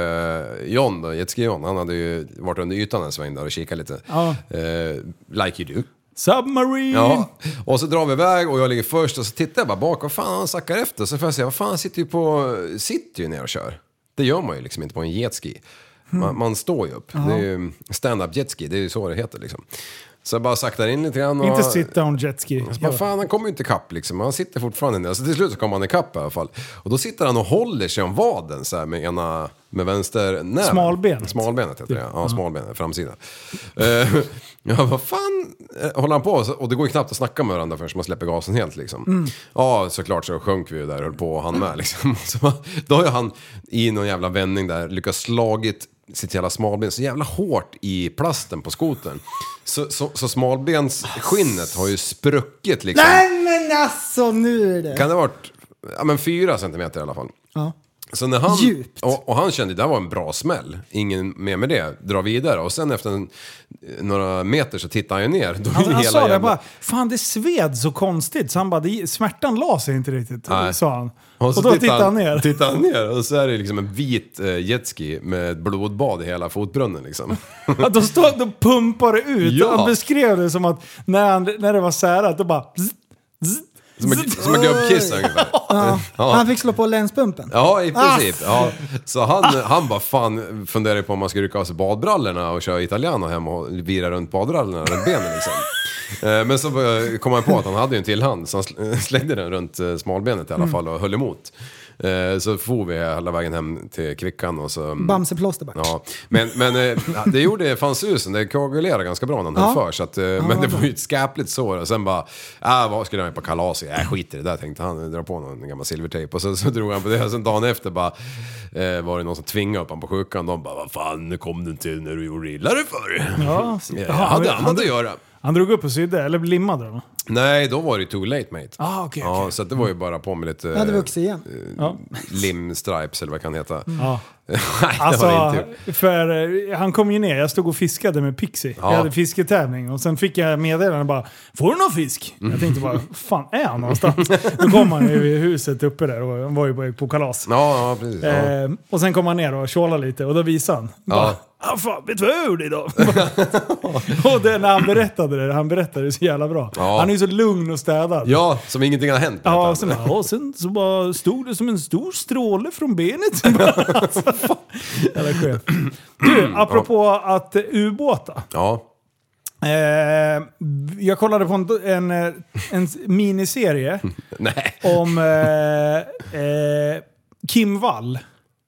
John då, Jetski John, han hade ju varit under ytan en sväng där och kikat lite. Ja. Eh, like you do. Submarine! Ja, och så drar vi iväg och jag ligger först och så tittar jag bara bak och fan han sackar efter. Så får jag säga, vad fan han sitter ju på, sitter ju ner och kör. Det gör man ju liksom inte på en jetski. Man, man står ju upp. Det är ju stand-up jetski, det är ju så det heter liksom. Så jag bara saktar in lite grann och... Inte sit down jetski. Så bara, fan, han kommer ju inte ikapp liksom. Han sitter fortfarande ner. Så till slut så kommer han ikapp i alla fall. Och då sitter han och håller sig om vaden så här med ena... Med vänster näven. Smalbenet. Smalbenet heter det, ja. Smalbenet, framsida. Uh, ja, vad fan eh, håller han på? Och det går ju knappt att snacka med varandra förrän man släpper gasen helt liksom. Ja, såklart så sjönk vi ju där och höll på och han med liksom. Så, då har ju han i någon jävla vändning där lyckats slagit sitt jävla smalben så jävla hårt i plasten på skotern. Så, så, så smalbensskinnet har ju spruckit liksom. Nej men alltså nu är det... Kan det ha varit ja, men fyra centimeter i alla fall. Ja. Så när han, Djupt. och, och han kände att det här var en bra smäll, ingen mer med det, dra vidare. Och sen efter en, några meter så tittar han ju ner. Då Han, han sa det jävla- bara, fan det sved så konstigt. Så han bara, det, smärtan la sig inte riktigt. Nej. Sa han. Och, Och, så då tittade han ner. Tittar han ner och så är det liksom en vit eh, jetski med ett blodbad i hela fotbrunnen liksom. Ja, då, stod, då pumpar det ut. Ja. Han beskrev det som att när, han, när det var särat, då bara... Zzz, zzz, Som en, som en gubbkiss ungefär. Ja. Han fick slå på länspumpen. Ja, i princip. Ja. Så han, han bara fan funderar på om man ska rycka av sig badbrallorna och köra italiano hem och vira runt badbrallorna runt benen liksom. Eh, Men så kom han på att han hade ju en till hand så han sl- slängde den runt eh, smalbenet i alla fall och höll emot. Eh, Så for vi hela vägen hem till Kvickan och så... Bamseplåster bara. Ja, men, men eh, det gjorde fan susen. Det koagulerade ganska bra när han höll Ja. för. Så att, eh, men det var ju ett skäpligt sår. Och sen bara, äh, vad skulle han på kalas? Äh, skit i det där tänkte han. Dra på någon gammal silvertejp. Och så, så drog han på det. Och sen dagen efter bara, var det någon som tvingade upp honom på sjukan. De bara, vad fan, nu kom du inte när du gjorde illa dig för. Ja, Jag hade annat att göra. Han drog upp och sydde, eller limmade den. Nej, då var det ju too late mate. Ah, okej, ja, okej. Så att det var ju bara på med lite Jag hade vuxit igen. Ja. limstripes eller vad det kan heta. Ja. Nej, det har det Alltså, inte gjort. för eh, han kom ju ner, jag stod och fiskade med Pixie. Ja. Jag hade fisketävling och sen fick jag meddelande bara Får du någon fisk? Mm. Jag tänkte bara, vad fan är han någonstans? Då kom han ju i huset uppe där och han var ju på- på kalas. Ja, ja precis. Ja. Eh, och sen kom han ner och tjålade lite och då visade han. Bara, Ja. Ah, fan, vet du vad jag gjorde idag? och det, när han berättade det, han berättade det så jävla bra. Ja. Han är ju så lugn och städad. ja, som ingenting har hänt. Ja, och sen, och sen så bara stod det som en stor stråle från benet. alltså. Jävla skit. Du, apropå att eh, ubåta. Ja. Eh, jag kollade på en, en, eh, en miniserie om eh, eh, Kim Wall.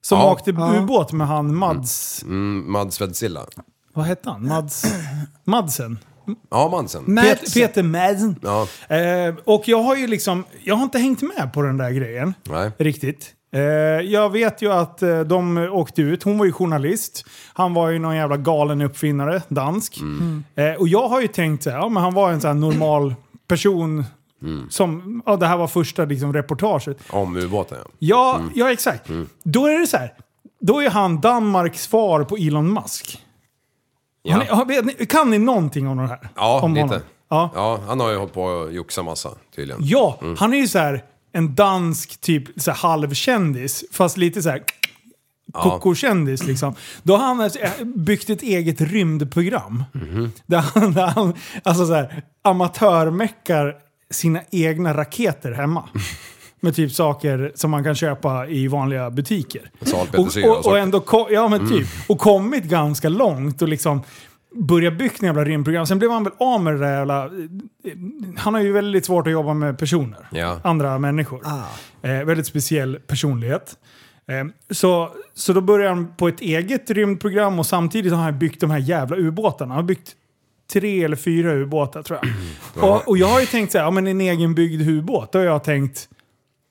Som Ja. åkte ubåt med han Mads... Mm, Mads Vedsilla. Vad hette han? Mads... Madsen? Ja, Madsen. Pet, Madsen. Peter Madsen. Ja. Eh, och jag har ju liksom... Jag har inte hängt med på den där grejen. Nej. Riktigt. Eh, jag vet ju att eh, de åkte ut. Hon var ju journalist. Han var ju någon jävla galen uppfinnare, dansk. Eh, och jag har ju tänkt så här, ja men han var en sån här normal person. Som, ja, det här var första liksom, reportaget. Om ubåten ja. Ja, ja exakt. Då är det så här. Då är han Danmarks svar på Elon Musk. Vet ni, kan ni någonting om det här? Ja, om lite. Ja. Ja, han har ju hållit på och joxa massa tydligen. Ja, han är ju så här en dansk typ så här halvkändis. Fast lite så här koko-kändis liksom. Då har han alltså byggt ett eget rymdprogram. Där han, där han alltså så här, amatörmäckar sina egna raketer hemma. Med typ saker som man kan köpa i vanliga butiker. Och, och och, ändå ja, men typ, och kommit ganska långt och liksom börjat bygga jävla rymdprogram. Sen blev han väl av med det där jävla... Han har ju väldigt svårt att jobba med personer. Ja. Andra människor. Eh, väldigt speciell personlighet. Eh, så, så då började han på ett eget rymdprogram och samtidigt har han byggt de här jävla ubåtarna. Han har byggt tre eller fyra ubåtar tror jag. och, och jag har ju tänkt så här, ja men en egenbyggd ubåt. Då har jag tänkt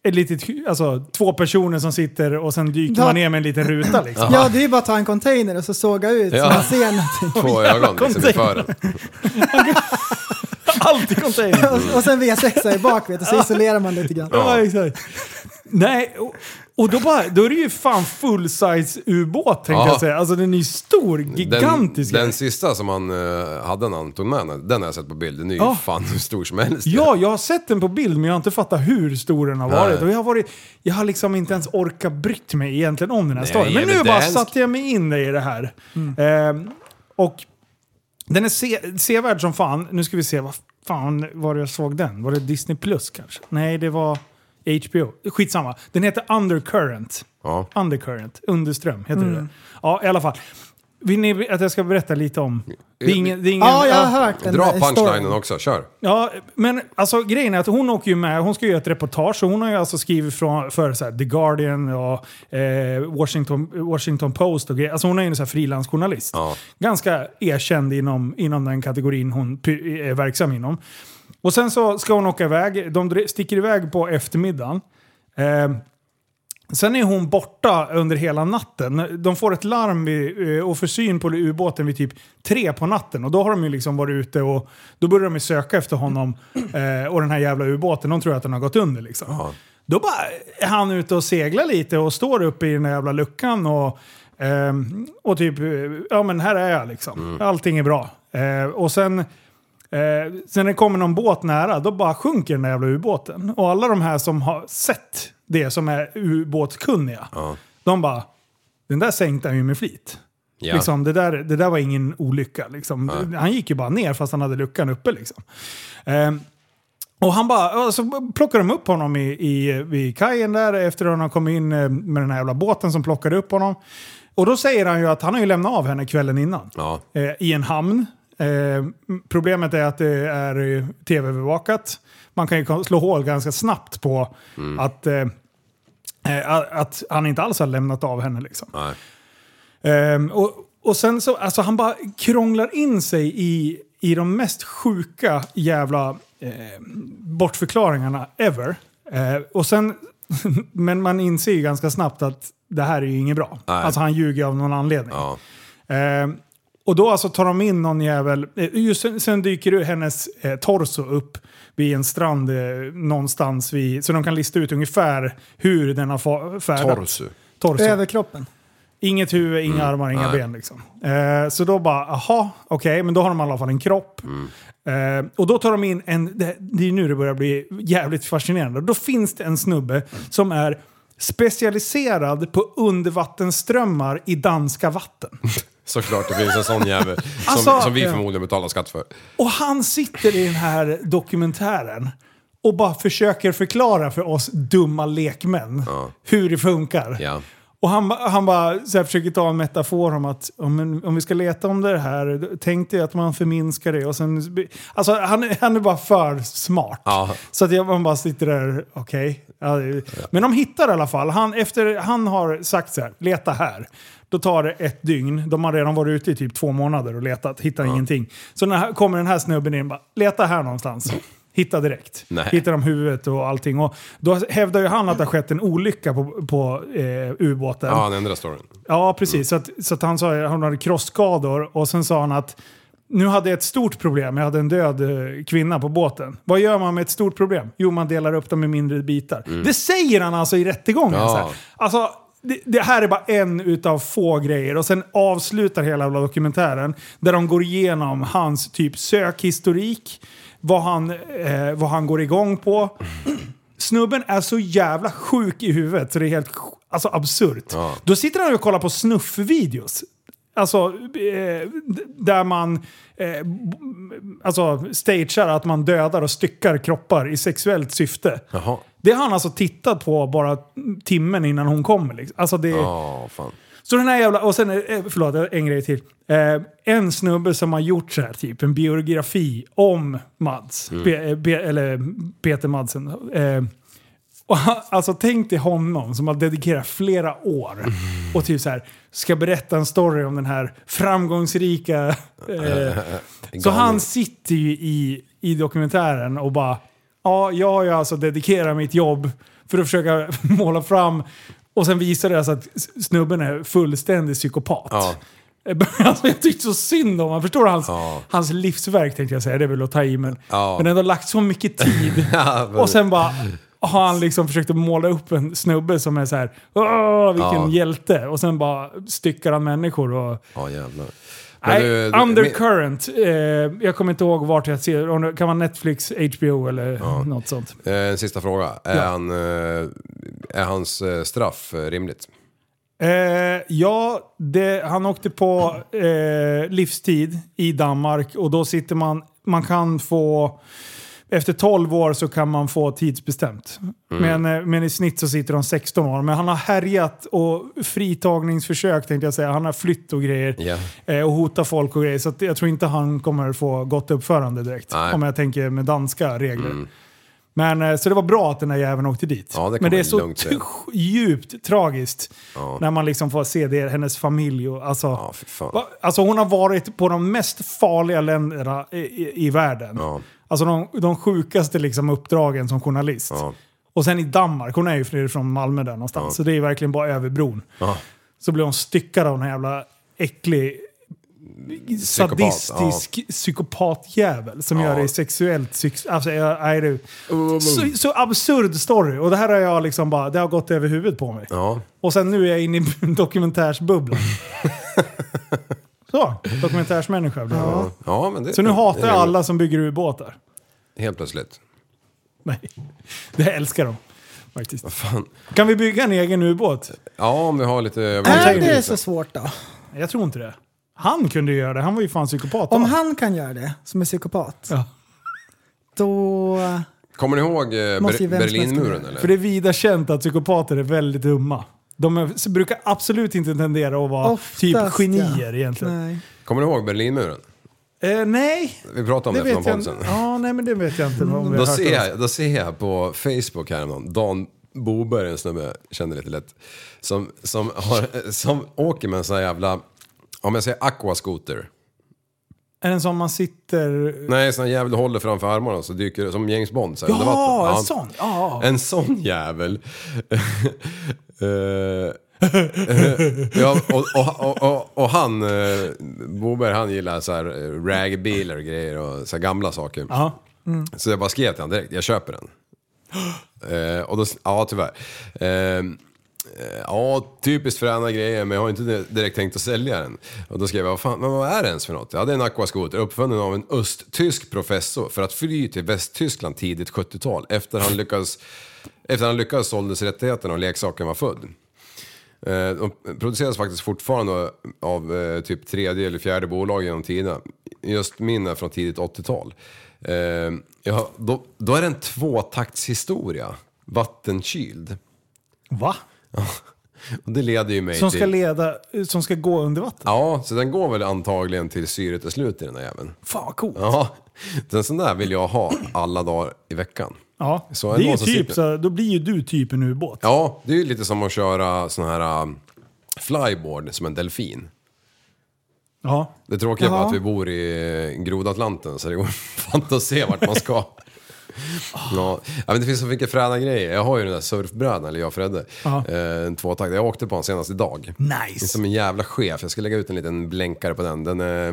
ett litet, alltså två personer som sitter och sen dyker Ja. man ner med en liten ruta liksom. Ja, det är ju bara att ta en container och så såga ut så Ja. man ser någonting. Två ögon liksom i container. fören. Allt i container. Och, och sen V6 i bak vet du, så isolerar man lite grann. Ja, exakt. Nej, och, och då, bara, då är det ju fan full size ubåt tänkte Ja. jag säga. Alltså den är ju stor, gigantisk. Den, den sista som han eh, hade när han tog med den, den har jag sett på bild. Den är ju Ja. fan hur stor som helst. Ja, jag har sett den på bild men jag har inte fattat hur stor den har varit. Och jag, har varit jag har liksom inte ens orkat brytt mig egentligen om den här Nej, storyn. Men nu bara satte jag mig in i det här. Ehm, och den är se sevärd som fan. Nu ska vi se, vad fan var det jag såg den? Var det Disney Plus kanske? Nej, det var HBO. Skitsamma. Den heter Undercurrent. Ja. Undercurrent, underström heter det. Ja, i alla fall. Vill ni att jag ska berätta lite om? Det är ingen, det är ingen, Ja, jag har hört en Dra punchlinen också, kör. Ja, men alltså grejen är att hon åker ju med, hon ska göra ett reportage och hon har ju alltså skrivit från, för så här, The Guardian och eh, Washington, Washington Post och grejer. Alltså hon är ju en frilansjournalist. Ja. Ganska erkänd inom, inom den kategorin hon är verksam inom. Och sen så ska hon åka iväg, de sticker iväg på eftermiddagen. Eh, Sen är hon borta under hela natten. De får ett larm vid, eh, och får syn på ubåten vid typ tre på natten. Och då har de ju liksom varit ute och då börjar de ju söka efter honom eh, och den här jävla ubåten. De tror att den har gått under liksom. Då bara är han ute och seglar lite och står uppe i den här jävla luckan och, ehm, och typ, eh, ja men här är jag liksom. Allting är bra. Eh, och sen Eh, sen när det kommer någon båt nära, då bara sjunker den där jävla ubåten. Och alla de här som har sett det, som är ubåtskunniga, de bara, den där sänkte han ju med flit. Ja. Liksom, det, där, det där var ingen olycka. Liksom. Han gick ju bara ner fast han hade luckan uppe. Liksom. Eh, och han bara, ja, så plockar de upp honom i, i, vid kajen där efter att han har kommit in eh, med den här jävla båten som plockade upp honom. Och då säger han ju att han har ju lämnat av henne kvällen innan. Ja. Eh, I en hamn. Eh, problemet är att det är eh, tv-övervakat. Man kan ju slå hål ganska snabbt på att, eh, eh, att han inte alls har lämnat av henne. Liksom. Ehm, och, och sen så, alltså han bara krånglar in sig i, i de mest sjuka jävla eh, bortförklaringarna ever. Eh, och sen, men man inser ju ganska snabbt att det här är ju inget bra. Nej. Alltså han ljuger av någon anledning. Ja. Och då alltså tar de in någon jävel, eh, just sen, sen dyker ju hennes eh, torso upp vid en strand eh, någonstans vid, så de kan lista ut ungefär hur den har färdats. Torso. Torso. Överkroppen. Inget huvud, inga armar, inga ben. Liksom. Eh, så då bara, aha, okej, men då har de i alla fall en kropp. Eh, och då tar de in en, det, det är nu det börjar bli jävligt fascinerande. Då finns det en snubbe som är specialiserad på undervattensströmmar i danska vatten. Såklart det finns en sån jävel som, Alltså- som vi Ja. förmodligen betalar skatt för. Och han sitter i den här dokumentären och bara försöker förklara för oss dumma lekmän hur det funkar. Ja. Och han, han bara så här, försöker ta en metafor om att om, om vi ska leta om det här, tänk dig att man förminskar det. Och sen, alltså, han, är- han är bara för smart. Ja. Så att jag, man bara sitter där, okej. Ja, det- Men de hittar i alla fall. Han, efter han har sagt så här, leta här. Då tar det ett dygn. De har redan varit ute i typ två månader och letat, hittar ingenting. Så när kommer den här snubben in, bara, leta här någonstans. Hitta direkt. Nej. Hittar de huvudet och allting. Och då hävdar ju han att det har skett en olycka på, på eh, ubåten. Ja, han ändrar storyn. Ja, precis. Så, att, så att han sa att han hade krossskador och sen sa han att nu hade jag ett stort problem. Jag hade en död eh, kvinna på båten. Vad gör man med ett stort problem? Jo, man delar upp dem i mindre bitar. Det säger han alltså i rättegången. Ja. Så här. Alltså, det, det här är bara en utav få grejer. Och sen avslutar hela dokumentären där de går igenom hans typ sökhistorik, vad han, eh, vad han går igång på. Snubben är så jävla sjuk i huvudet så det är helt alltså, absurt. Ja. Då sitter han och kollar på snuffvideos. Alltså, eh, där man eh, alltså, stagear att man dödar och styckar kroppar i sexuellt syfte. Jaha. Det har han alltså tittat på bara timmen innan hon kommer. Liksom. Alltså det, Ja, fan. Så den här jävla... Och sen, eh, förlåt, en grej till. Eh, en snubbe som har gjort så här, typ en biografi om Mads. Pe, eh, Pe, eller Peter Madsen. Eh, och alltså tänk dig honom som har dedikerat flera år och typ så här, ska berätta en story om den här framgångsrika... Eh, så han sitter ju i, i dokumentären och bara, ja, jag har ju alltså dedikerat mitt jobb för att försöka måla fram och sen visar det sig att snubben är fullständig psykopat. Ja. Alltså, jag tyckte så synd om honom. Förstår du? Hans, Ja. hans livsverk tänkte jag säga, det är väl att ta i. Men, Ja. men ändå lagt så mycket tid. Ja, och sen bara har han liksom försökt att måla upp en snubbe som är så här, Åh, vilken hjälte. Och sen bara styckar han människor. Och, Ja, jävlar. Nej, du- du- undercurrent. Eh, jag kommer inte ihåg vart jag ser. Det kan vara Netflix, HBO eller något sånt. Eh, En sista fråga. Är, Ja. han, eh, är hans eh, straff eh, rimligt? Eh, ja, det, han åkte på livstid i Danmark och då sitter man, man kan få efter 12 år så kan man få tidsbestämt. Mm. Men, eh, men i snitt så sitter de 16 år. Men han har härjat och fritagningsförsök tänkte jag säga. Han har flytt och grejer. Eh, och hotar folk och grejer. Så att jag tror inte han kommer få gott uppförande direkt. Nej. Mm. Om jag tänker med danska regler. Men, eh, så det var bra att den där jäveln åkte dit. Ja, det Men det är så djupt tragiskt Ja. när man liksom får se det, hennes familj. Och, alltså, Ja, Alltså hon har varit på de mest farliga länderna i, i, i världen. Ja. Alltså de, de sjukaste liksom uppdragen som journalist. Ja. Och sen i Danmark, hon är ju från Malmö där någonstans. Ja. Så det är verkligen bara över bron. Ja. Så blir hon styckad av en jävla äcklig Psykopat, sadistisk psykopatjävel som Ja. gör det sexuellt. Sex, alltså, nej, det, så, så absurd story. Och det här har jag liksom bara, det har gått över huvudet på mig. Ja. Och sen nu är jag inne i dokumentärsbubblan. så, dokumentärsmänniska jag. Ja, men det, Så nu hatar jag alla som bygger ubåtar. Helt plötsligt. Nej, det älskar de. Faktiskt. Vad fan. Kan vi bygga en egen ubåt? Ja, om vi har lite... Är det så svårt då? Jag tror inte det. Han kunde ju göra det, han var ju fan psykopat. Om va? han kan göra det, som är psykopat, Ja. då... Kommer ni ihåg eh, Måste ju Ber- vem som helst Berlinmuren eller? För det är vida känt att psykopater är väldigt dumma. De brukar absolut inte tendera att vara Oftast, typ ja. genier egentligen. Nej. Kommer ni ihåg Berlinmuren? Eh, nej, Vi pratade om det det, för någon podd sedan. Ja, nej men det vet jag inte. Om vi Då ser, jag, då ser jag på Facebook häromdagen, Dan Boberg, en snubbe jag känner lite lätt, som, som, har, som åker med en sån här jävla, om jag säger aquascooter. Är det en sån man sitter... Nej, sån här jävel du håller framför armarna så dyker det som James Bond så här, under Ja, vatten. en sån! Ja. En sån jävel. Eh, ja, och, och, och, och, han, eh, Boberg, han gillar så här eh, ragbilar och grejer och så här gamla saker. Ja. Så jag bara skrev till honom direkt, jag köper den. Eh, och då, ja tyvärr. Eh, eh, ja, typiskt fräna grejer men jag har inte di- direkt tänkt att sälja den. Och då skrev jag, vad, fan, men vad är det ens för något? Ja, det är en aquascooter uppfunnen av en östtysk professor för att fly till Västtyskland tidigt 70-tal efter han lyckades, efter han lyckades såldes rättigheterna och leksaken var född. Eh, De produceras faktiskt fortfarande av eh, typ tredje eller fjärde bolag genom tiderna. Just min är från tidigt 80-tal. Eh, ja, då, då är det en tvåtaktshistoria. Vattenkyld. Va? Och det leder ju mig Som till... ska leda, som ska gå under vatten? Ja, så den går väl antagligen till syret är slut i den här jäveln. Fan vad coolt. Ja, en sån där vill jag ha alla dagar i veckan. Ja, Så det är ju typ så, då blir ju du typ en ubåt. Ja, det är ju lite som att köra sån här um, flyboard som en delfin. Ja. Det tråkiga är bara Jaha. att vi bor i Grodatlanten så det går fan inte att se vart man ska. Ja, ja, men det finns så mycket fräna grejer. Jag har ju den där surfbrädan, eller jag och Fredde. Ja. Eh, en tvåtakt. Jag åkte på den senast idag. Det är Nice. som en jävla chef. Jag ska lägga ut en liten blänkare på den. den är, eh,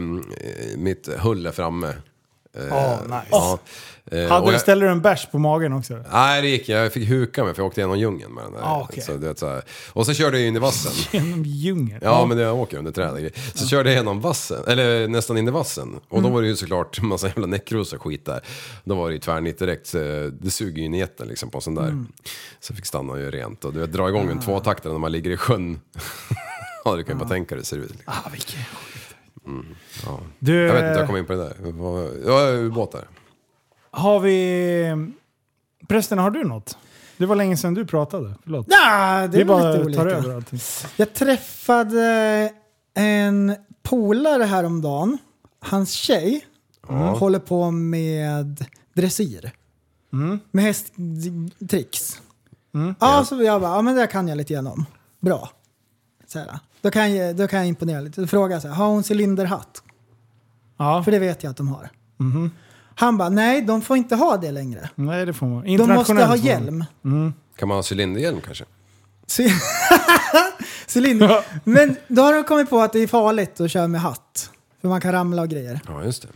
mitt hull är framme. Eh, Åh, nice. Ja. Eh, Hade du, jag- ställer du en bärs på magen också? Nej, det gick Jag fick huka mig för jag åkte genom djungeln med den där. Ah, okej. så, vet, så. Och så körde jag in i vassen. Genom djungeln? Ja, men det, jag åker under träd och. Så körde jag genom vassen, eller nästan in i vassen. Och Mm. då var det ju såklart massa jävla näckros och skit där. Då var det ju tvärnit direkt, det suger ju in i jätten liksom på en sån där. Mm. Så jag fick stanna och göra rent och du vet, dra igång en tvåtaktare när man ligger i sjön. ja, du kan ju bara tänka dig hur det ser ut. Liksom. Ah, vilken Ja. Du, Jag vet inte, jag kom in på det där. Vad- Ja, ubåtar. Har vi... Prästen, har du något? Det var länge sedan du pratade. Förlåt. Ja, det Vi är bara lite tar olika. över allting. Jag träffade en polare häromdagen. Hans tjej håller på med dressyr. Med hästtricks. Ja, så jag bara, ja men det kan jag lite igenom. Bra. Så här, då, kan jag, då kan jag imponera lite. Då frågar jag så här, har hon cylinderhatt? Ja. För det vet jag att de har. Han bara, nej de får inte ha det längre. Nej, det får man. De måste Internationellt ha får man. hjälm. Kan man ha cylinderhjälm kanske? Cy- Cylinder. Men då har de kommit på att det är farligt att köra med hatt. För man kan ramla och grejer. Ja, just det.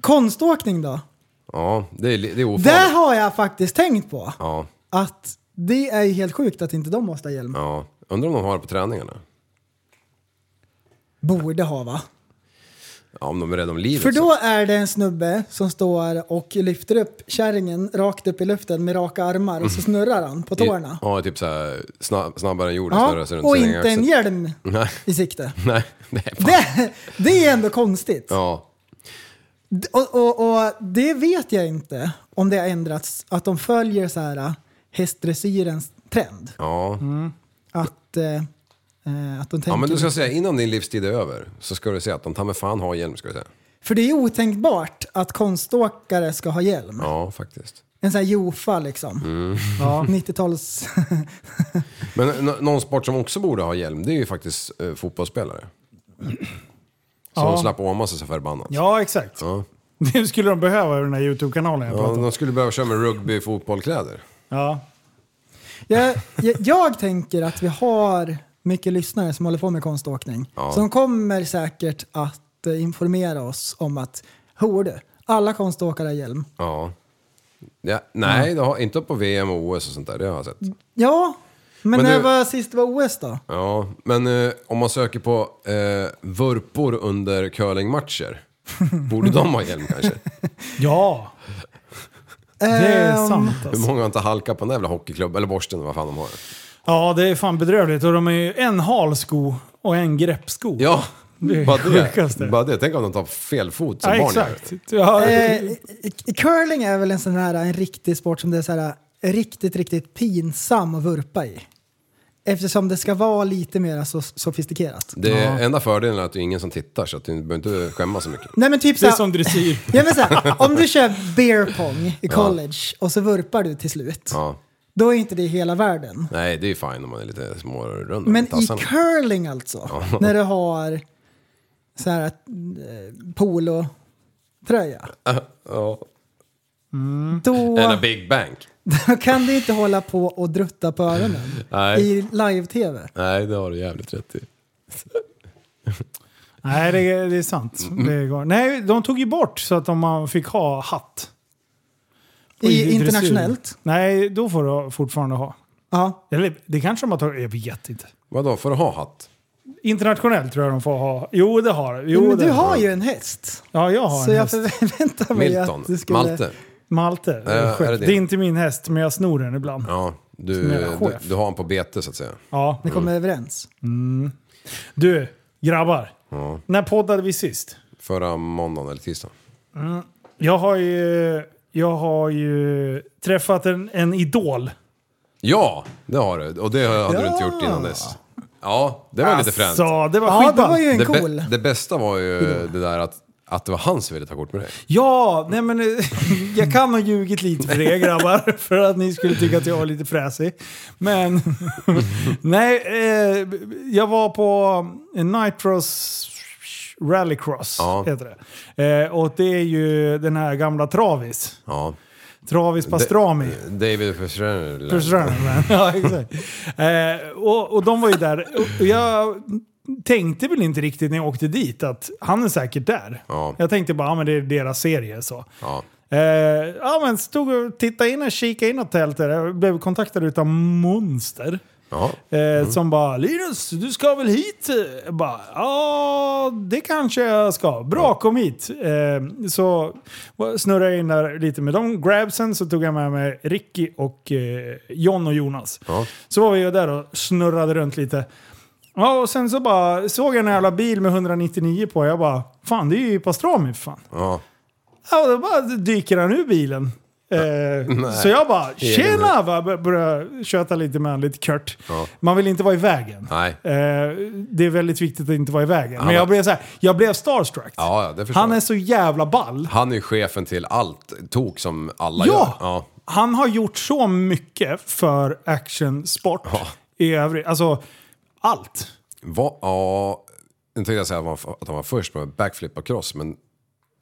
Konståkning då? Ja, det är, det är ofarligt. Det har jag faktiskt tänkt på. Ja, Att det är ju helt sjukt att inte de måste ha hjälm. ja. Undrar om de har det på träningarna? Borde ha va? Ja, om de är rädda om livet För så. då är det en snubbe som står och lyfter upp kärringen rakt upp i luften med raka armar och så snurrar han på tårna. Ja, typ såhär snabb, snabbare än jorden Ja, snurrar sig runt och sin inte en axel. hjälm Nej, i sikte. nej, det är fan. Det, det är ändå konstigt. Ja. Och, och, och det vet jag inte om det har ändrats, att de följer så här äh, hästdressyrens trend. Ja. Att, eh, att de tänker... ja, men du ska säga innan din livstid är över så ska du säga att de ta med fan har hjälm ska du säga. För det är otänkbart att konståkare ska ha hjälm. Ja, faktiskt. En sån här Jofa liksom. Mm. Ja. 90-tals... Men någon sport som också borde ha hjälm, det är ju faktiskt eh, fotbollsspelare. Som Ja. slapp åma sig så förbannat. Ja, exakt. Ja. Det skulle de behöva i den här YouTube-kanalen jag Ja, om. de skulle behöva köra med rugby-fotbollkläder. Ja. jag, jag, jag tänker att vi har mycket lyssnare som håller på med konståkning. Ja. Som kommer säkert att eh, informera oss om att, hör du, alla konståkare har hjälm. Ja. ja nej, det har, inte på VM och OS och sånt där, det har jag sett. Ja, men, Men när du- var sist det var OS då? Ja, men eh, om man söker på eh, vurpor under curlingmatcher, borde de ha hjälm kanske? Ja, det är Ehm, sant Hur alltså. många har inte halkat på en jävla hockeyklubb, eller borsten, vad fan de har. Ja, det är fan bedrövligt. Och de är ju en hal sko och en greppsko. Ja, Det är bara det. Bara det. Tänk om de tar fel fot som Ja, barn exakt. gör. Ja, Eh, curling är väl en sån här en riktig sport som det är så här riktigt, riktigt pinsam att vurpa i. Eftersom det ska vara lite mer så sofistikerat. Det är enda fördelen är att det är ingen som tittar så att du behöver inte skämmas så mycket. Nej men typ det är så som dressyr. ja, men så här, om du kör beer pong i college och så vurpar du till slut. Ja. Då är inte det hela världen. Nej, det är ju fine om man är lite smårund Men i curling alltså, när du har så här eh, polo-tröja. Ja. Då, En a big bank. då kan du inte hålla på och drutta på öronen Nej. i live-tv. Nej, det har du jävligt rätt i. Nej, det är, det är sant. Mm. Det går. Nej, de tog ju bort så att man fick ha hatt. I, internationellt. Nej, då får du fortfarande ha. Ja. Eller det kanske de har tagit, jag vet inte. Vadå, får du ha hatt? Internationellt tror jag de får ha. Jo, det har jo, men du har ju en häst. Ja, jag har Så en jag häst. förväntar mig Milton? att du skulle... Malte? Malte. Äh, är det det, det? är inte min häst, men jag snor den ibland. Ja. Ja, du, du, du har han på bete så att säga. Ni kommer överens. Du, grabbar. Ja. När poddade vi sist? Förra måndagen eller tisdagen. Jag har ju, jag har ju träffat en, en idol. Ja, det har du. Och det hade du inte gjort innan dess. Ja, det var lite fränt. Så det var Ja, det skitballt. var ju en Det, cool. bä- det bästa var ju det där att, att det var han som ville ta kort med dig. Ja, nej men eh, jag kan ha ljugit lite för er grabbar för att ni skulle tycka att jag var lite fräsig. Men nej, eh, jag var på Nitros Rallycross Ja. heter det. Eh, och det är ju den här gamla Travis. Ja. Travis Pastrami. David. Pastrami, ja exakt. Eh, och, och de var ju där. Och jag tänkte väl inte riktigt när jag åkte dit att han är säkert där. Ja. Jag tänkte bara, ja men det är deras serie så. Ja. Eh, ja men stod och tittade in och kikade in åt tältet. Jag blev kontaktad utav Monster. Ja. Eh, Som bara “Linus, du ska väl hit?” Jag bara “Ja, det kanske jag ska. Bra, kom hit.” eh, Så snurrade jag in där lite med de grabsen, så tog jag med mig Ricky och eh, John och Jonas. Ja. Så var vi där och snurrade runt lite. Ja, och sen så bara såg jag en jävla bil med 199 på. Jag bara “Fan, det är ju Pastrami för fan.” Ja. Ja, då bara dyker han ur bilen. Eh, så jag bara “Tjena!” började köta lite med honom, lite kört. Ja. Man vill inte vara i vägen. Nej. Eh, det är väldigt viktigt att inte vara i vägen. Men var- jag blev så här, jag blev starstruck. Ja, ja, det förstår Han är så jävla ball. Han är ju chefen till allt tok som alla Ja! gör. Ja. Han har gjort så mycket för actionsport i övrigt. Alltså, allt. Va, ja. Nu tänkte jag säga att han var, att han var först med backflip och cross, men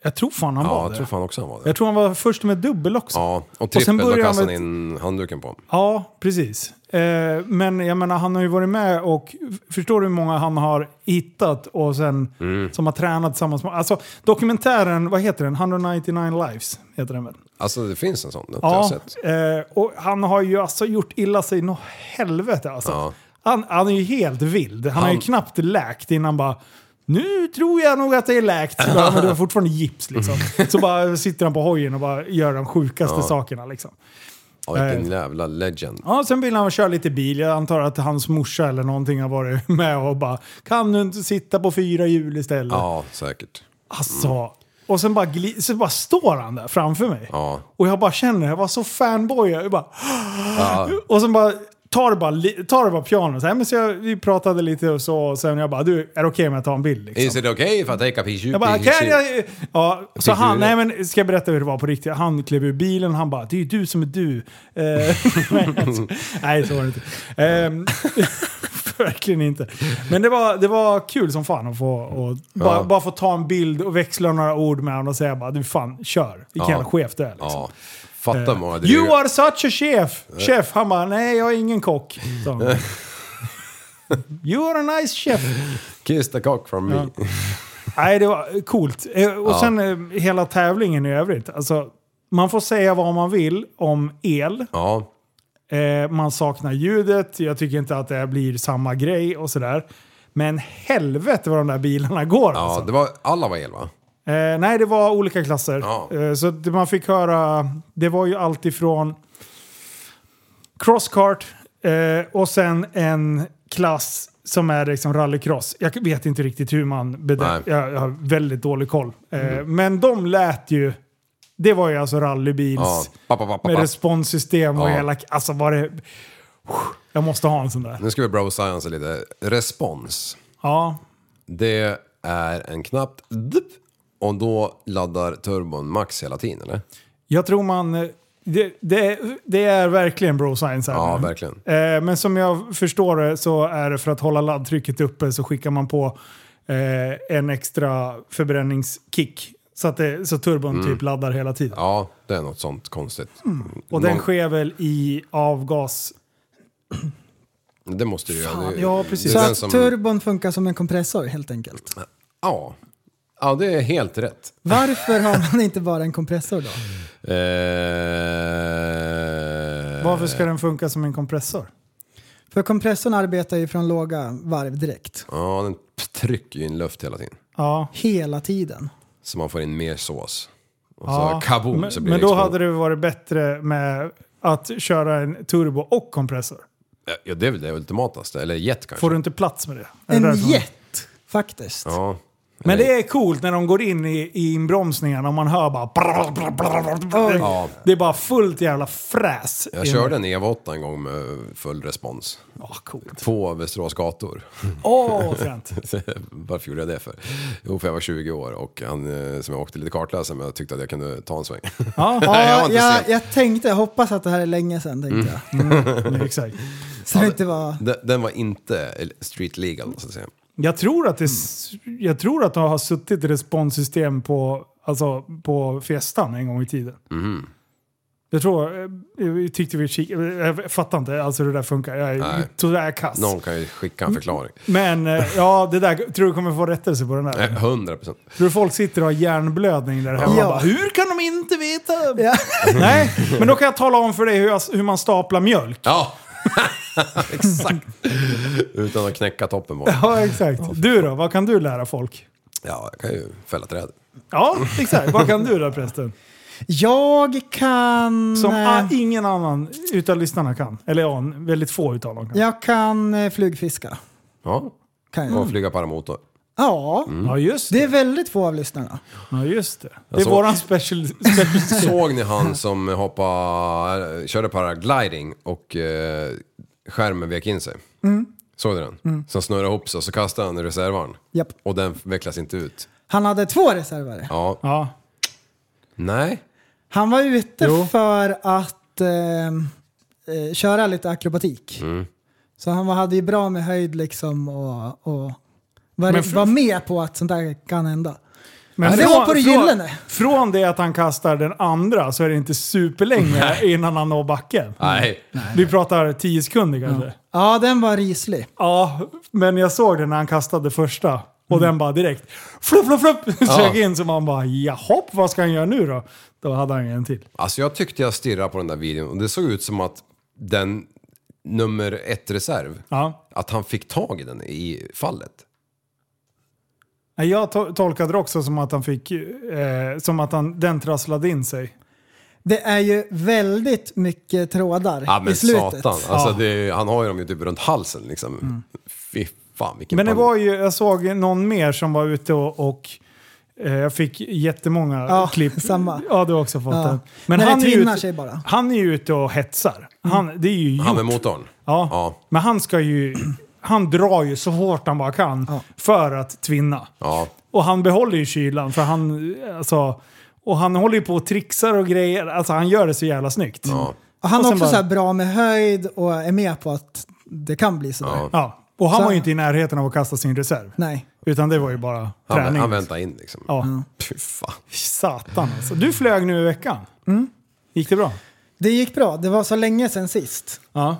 Jag tror fan han ja, var jag det. tror fan också han var det. Jag tror han var först med dubbel också. Ja, och sen trippel, då började han kastade med- han in handduken på. Ja, precis. Eh, men jag menar, han har ju varit med och förstår du hur många han har hittat och sen Mm. som har tränat tillsammans med... Alltså dokumentären, vad heter den? 199 lives heter den väl? Alltså det finns en sån, det har Ja, jag sett. eh, och han har ju alltså gjort illa sig något helvete alltså. Ja. Han, han är ju helt vild. Han, har ju Han- knappt läkt innan bara nu tror jag nog att det är läkt. Ja, men du har fortfarande gips liksom. Så bara sitter han på hojen och bara gör de sjukaste sakerna liksom. Ja, vilken jävla legend. Ja, sen vill han köra lite bil. Jag antar att hans morsa eller någonting har varit med och bara Kan du inte sitta på fyra hjul istället? Ja, säkert. Alltså, Och sen bara, så bara står han där framför mig. Ja. Och jag bara känner, jag var så fanboy. Jag bara, Ja. och sen bara tar det bara, tar det bara pianot. Så här, men så jag, vi pratade lite och så. Och sen jag bara, du, är det okej om jag tar en bild? Liksom. Is it okay if I take a picture? Jag bara, kan jag... Ja, så han, nej men ska jag berätta hur det var på riktigt? Han klev ur bilen, han bara, det är ju du som är du. Eh, nej, så var det inte. Ehm, verkligen inte. Men det var, det var kul som fan att få, och bara, Ja. bara få ta en bild och växla några ord med honom och säga bara, du fan, kör. Vilken Ja. jävla chef du är. Liksom. Ja. Fatta Eh, många You are such a chef! Chef, han bara, nej jag är ingen kock. sa han. you are a nice chef. Kiss the cock from me. Ja. Nej, det var coolt. Eh, Och Ja. sen eh, hela tävlingen i övrigt. Alltså, man får säga vad man vill om el. Ja. Eh, man saknar ljudet. Jag tycker inte att det blir samma grej och sådär. Men helvete vad de där bilarna går Ja, alltså. det var, alla var el va? Eh, nej, det var olika klasser. Ja. Eh, så det man fick höra, det var ju allt ifrån crosskart eh, och sen en klass som är liksom rallycross. Jag vet inte riktigt hur man bedömer. Jag, jag har väldigt dålig koll. Eh, Men de lät ju... Det var ju alltså rallybils Ja. Pa, pa, pa, med responssystem och Ja. hela... Alltså var det... Jag måste ha en sån där. Nu ska vi bro science lite. Respons. Ja. Det är en knapp dup, och då laddar turbon max hela tiden eller? Jag tror man... eh, Det, det, det är verkligen bro science här Ja, verkligen. Eh, men som jag förstår det så är det för att hålla laddtrycket uppe så skickar man på eh, en extra förbränningskick. Så att det, så turbon Mm. typ laddar hela tiden. Ja, det är något sånt konstigt. Och den Någon- sker väl i avgas... Det måste ju göra. Ja, precis. Så att som, turbon funkar som en kompressor helt enkelt. ja. Ja, det är helt rätt. Varför har man inte bara en kompressor då? Eh, Varför ska den funka som en kompressor? För kompressorn arbetar ju från låga varv direkt. Ja, den trycker ju in luft hela tiden. Ja. Hela tiden. Så man får in mer sås. Och ja. så kaboom men så blir men det då explosion. hade det varit bättre med att köra en turbo och kompressor. Ja, det är väl det ultimataste. Eller jet kanske. Får du inte plats med det? Är det En därför- jet, faktiskt. Ja. Men det är coolt när de går in i, i inbromsningarna och man hör bara... Ja. Det är bara fullt jävla fräs. Jag körde en EV8 en gång med full respons. Ja, coolt. På Västerås gator. Åh, vad fränt. Varför gjorde jag det för? Jo, för jag var 20 år och han eh, som jag åkte lite kartläsare med tyckte att jag kunde ta en sväng. Ja, Ja, jag, jag tänkte, jag hoppas att det här är länge sedan tänkte jag. exakt. Så det inte var... Den, den var inte street legal så att säga. Jag tror att det, s- jag tror att de har suttit responssystem på, alltså, på Fiestan en gång i tiden. Mhm. Jag tror, eh, jag tyckte vi kik- jag fattar inte alltså hur det där funkar. Jag är sådär kass. Någon kan ju skicka en förklaring. Men eh, ja, det där tror du kommer få rättelse på den där. Eh, 100 procent. Tror du folk sitter och har hjärnblödning där hemma Ja. bara, Hur kan de inte veta? Ja. Nej, men då kan jag tala om för dig hur, jag, hur man staplar mjölk. Ja! Exakt! Utan att knäcka toppen den. Ja, exakt. Du då? Vad kan du lära folk? Ja, jag kan ju fälla träd. Ja, exakt. Vad kan du då prästen? Jag kan... Som ah, ingen annan utav lyssnarna kan. Eller ja, väldigt få utav dem kan. Jag kan eh, flugfiska. Ja. Kan jag. Och flyga paramotor. Ja, Ja, just det det. är väldigt få av lyssnarna. Ja, just det. Det är Alltså- våran special... special Såg ni han som hoppade, körde paragliding och eh, skärmen vek in sig? Såg du den? Sen snurrade ihop sig och så kastade han i reservaren. Japp. Och den vecklas inte ut. Han hade två reservare. Ja. ja. Nej. Han var ute Jo. för att eh, eh, köra lite akrobatik. Mm. Så han var, hade ju bra med höjd liksom och, och var, Men för- var med på att sånt där kan hända. Men Ja, det var på det gyllene. Från, från det att han kastar den andra så är det inte superlänge innan han når backen. Nej. Vi pratar 10 sekunder kanske. Ja, den var rislig. Ja, men jag såg den när han kastade första. Och den bara direkt flupp, flupp, flupp sög in. Så man bara jahopp, vad ska han göra nu då? Då hade han en till. Alltså jag tyckte jag stirrade på den där videon och det såg ut som att den nummer ett reserv, Ja. att han fick tag i den i fallet. Jag to- tolkade det också som att han fick, eh, som att han, den trasslade in sig. Det är ju väldigt mycket trådar Ja men i slutet. satan, alltså Ja. det, han har ju dem ju typ runt halsen liksom. Fy fan vilken Men det panik. var ju, jag såg någon mer som var ute och, och Eh, Jag fick jättemånga Ja, klipp. samma. Ja, du har också fått Ja. den. Men det han, är ute, sig bara. han är ju ute och hetsar. Han, det är ju Han med motorn. Ja. Ja. Men han ska ju... Han drar ju så hårt han bara kan Ja. för att tvinna. Ja. Och han behåller ju kylan för han... Alltså, och han håller ju på och trixar och grejer. Alltså han gör det så jävla snyggt. Ja. Och han Och är också bara- så här bra med höjd och är med på att det kan bli sådär. Ja. Ja. Och han Så- var ju inte i närheten av att kasta sin reserv. Nej. Utan det var ju bara Han, träning. han väntar in liksom. Ja. Fy fan. Satan alltså. Du flög nu i veckan. Mm. Gick det bra? Det gick bra. Det var så länge sedan sist. Ja.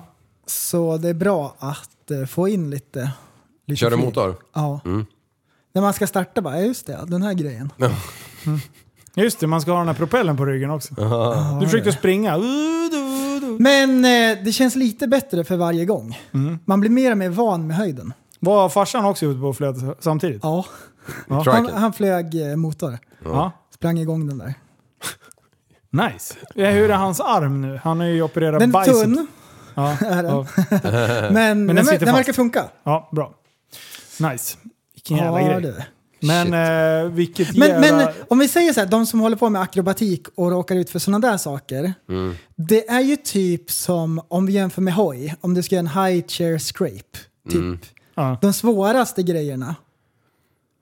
Så det är bra att eh, få in lite... lite Kör du motor? Ja. När man ska starta bara, ja just det, den här grejen. Just det, man ska ha den här propellen på ryggen också. Du försökte springa. Men eh, det känns lite bättre för varje gång. Mm. Man blir mer och mer van med höjden. Var farsan också ute på och flöt samtidigt? Ja. Han, Triken? han flög eh, motor. Ja. Sprang igång den där. Nice. Ja, hur är hans arm nu? Han har ju opererat Den är bicep. tunn, Ja. är den. Ja. men, den den, den fast. verkar funka. ja, bra. Nice. Vilken jävla Ja, grej. du. Men eh, vilket Men, jävla... men om vi säger så här, de som håller på med akrobatik och råkar ut för sådana där saker. Mm. Det är ju typ som, om vi jämför med hoj, om du ska göra en high chair scrape. Typ. Mm. De svåraste grejerna.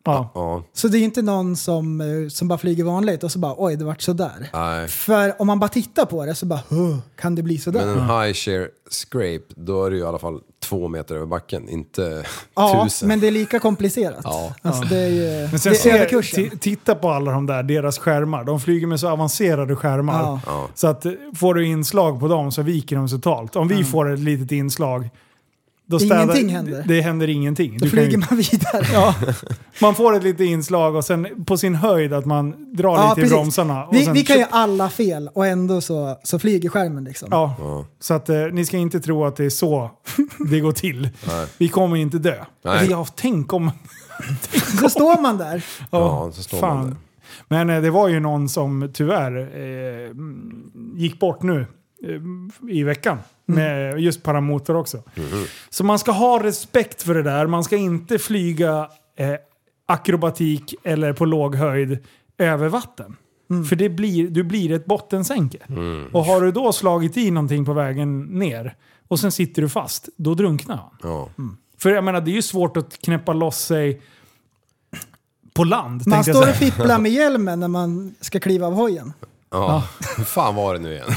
Ja. Ja. Så det är inte någon som, eh, som bara flyger vanligt och så bara oj det vart sådär. Nej. För om man bara tittar på det så bara "Huh, kan det bli sådär? Men en high share scrape, då är det ju i alla fall två meter över backen, inte ja, tusen. men det är lika komplicerat. Ja. Alltså, det är ju Men sen det är titta på alla de där, deras skärmar. De flyger med så avancerade skärmar. Ja. Ja. Så att eh, får du inslag på dem så viker de sig totalt. Om vi får ett litet inslag, då städar, Ingenting händer. Det, det händer ingenting. Då Du kan ju- flyger man vidare. Ja, man får ett litet inslag och sen på sin höjd att man drar Ja, lite i precis. bromsarna. Och Vi, sen vi kan ju alla fel och ändå så, så flyger skärmen liksom. Ja, så att eh, ni ska inte tro att det är så det går till. Vi kommer inte dö. Nej. Ja, tänk om... Så står man där. Ja, så står man där. Men eh, det var ju någon som tyvärr eh, gick bort nu i veckan. Med just paramotor också. Så man ska ha respekt för det där. Man ska inte flyga eh, akrobatik eller på låg höjd över vatten. För det blir, du blir ett bottensänke. Och har du då slagit i någonting på vägen ner och sen sitter du fast, då drunknar han. Ja. För jag menar, det är ju svårt att knäppa loss sig på land. Man står och fipplar med hjälmen när man ska kliva av hojen. Ja. Hur fan var det nu igen?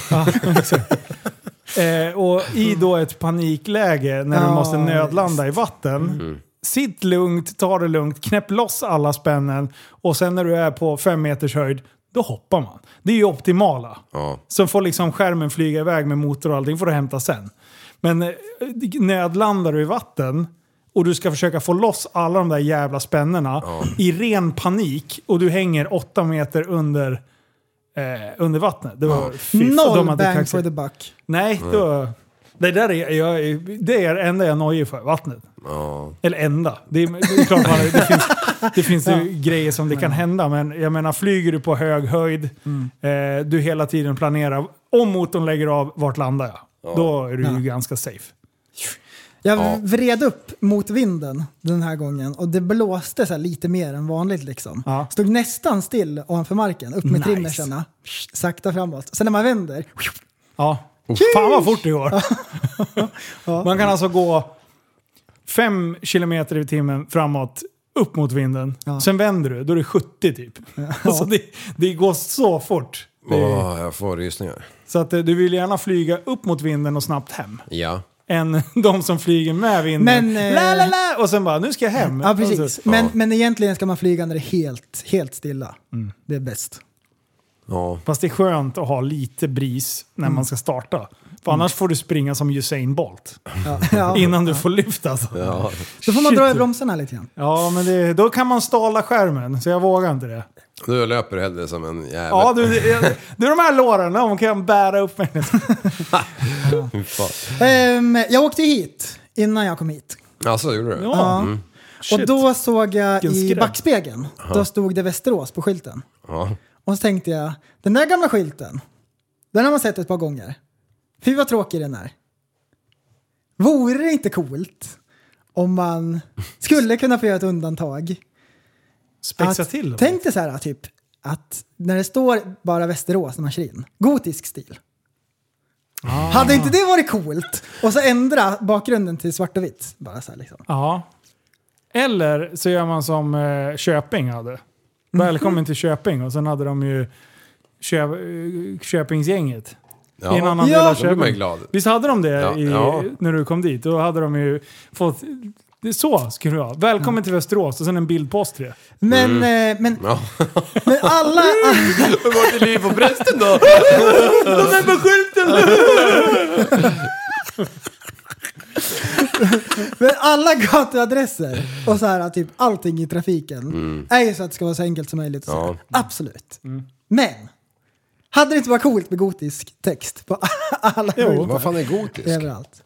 Eh, och i då ett panikläge när du Ja, måste nödlanda i vatten. Sitt lugnt, ta det lugnt, knäpp loss alla spännen och sen när du är på fem meters höjd, då hoppar man. Det är ju optimala. Ja. Så får liksom skärmen flyga iväg med motor och allting får du hämta sen. Men eh, nödlandar du i vatten och du ska försöka få loss alla de där jävla spännena i ren panik och du hänger åtta meter under, eh, under vattnet. Det var, fy fan, de Noll hade bang kaxigt. for the buck. Nej, då, det där är, jag, det är det enda jag nojar för, vattnet. Ja. Eller enda. Det är, det är klart man, det finns, det finns ju grejer som det kan hända, men jag menar flyger du på hög höjd, eh, du hela tiden planerar, om motorn lägger av, vart landar jag? Då är du ju ganska safe. Jag Ja. vred upp mot vinden den här gången och det blåste så här lite mer än vanligt liksom. Ja. Stod nästan still ovanför marken, upp med Nice. trimmerserna, sakta framåt. Sen när man vänder, Ja. Fan vad fort det går! Man kan alltså gå fem kilometer i timmen framåt, upp mot vinden. Ja. Sen vänder du, då är det 70 typ. Alltså det, det går så fort. Det, Åh, jag får rysningar. Så att eh, du vill gärna flyga upp mot vinden och snabbt hem. Ja. Än de som flyger med vinden. Men, eh, la, la, la, och sen bara, nu ska jag hem. Ja, precis. så- Men, Ja. men egentligen ska man flyga när det är helt, helt stilla. Mm. Det är bäst. Ja. Fast det är skönt att ha lite bris när man ska starta. För annars får du springa som Usain Bolt. Ja, ja. Innan du får lyft alltså. Ja. Då får man Shit. dra i bromsarna lite grann. Ja, men det, då kan man stala skärmen. Så jag vågar inte det. Du löper hellre som en jävel. Ja, du, du de här låren, de kan bära upp mig. Ehm, jag åkte hit innan jag kom hit. Alltså, gjorde du? Ja. Mm. Och då såg jag i backspegeln, då stod det Västerås på skylten. Ja. Och så tänkte jag, den där gamla skylten, den har man sett ett par gånger. Fy vad tråkig den är. Vore det inte coolt om man skulle kunna få göra ett undantag Spexa att, till dem. Tänk dig så här typ att när det står bara Västerås när man kör in, gotisk stil. Ah. Hade inte det varit coolt? Och så ändra bakgrunden till svart och vitt. Bara så här liksom. Ja. Eller så gör man som eh, Köping hade. Mhm. Välkommen till Köping och sen hade de ju Kö, eh, Köpingsgänget. Ja, I en annan Ja. del av Köping. glad. Visst hade de det Ja, i, ja. när du kom dit? Då hade de ju fått... Det är så skulle det vara. Välkommen till Västerås och sen en bild på oss tre. Men, Mm. eh, men, Ja. men alla... Vart är liv på prästen då? De är på skylten! Men alla gatuadresser och så här, typ allting i trafiken är ju så att det ska vara så enkelt som möjligt. Mm. Ja. säga. Absolut. Men, hade det inte varit coolt med gotisk text på alla skyltar? Vad fan är gotisk? Överallt.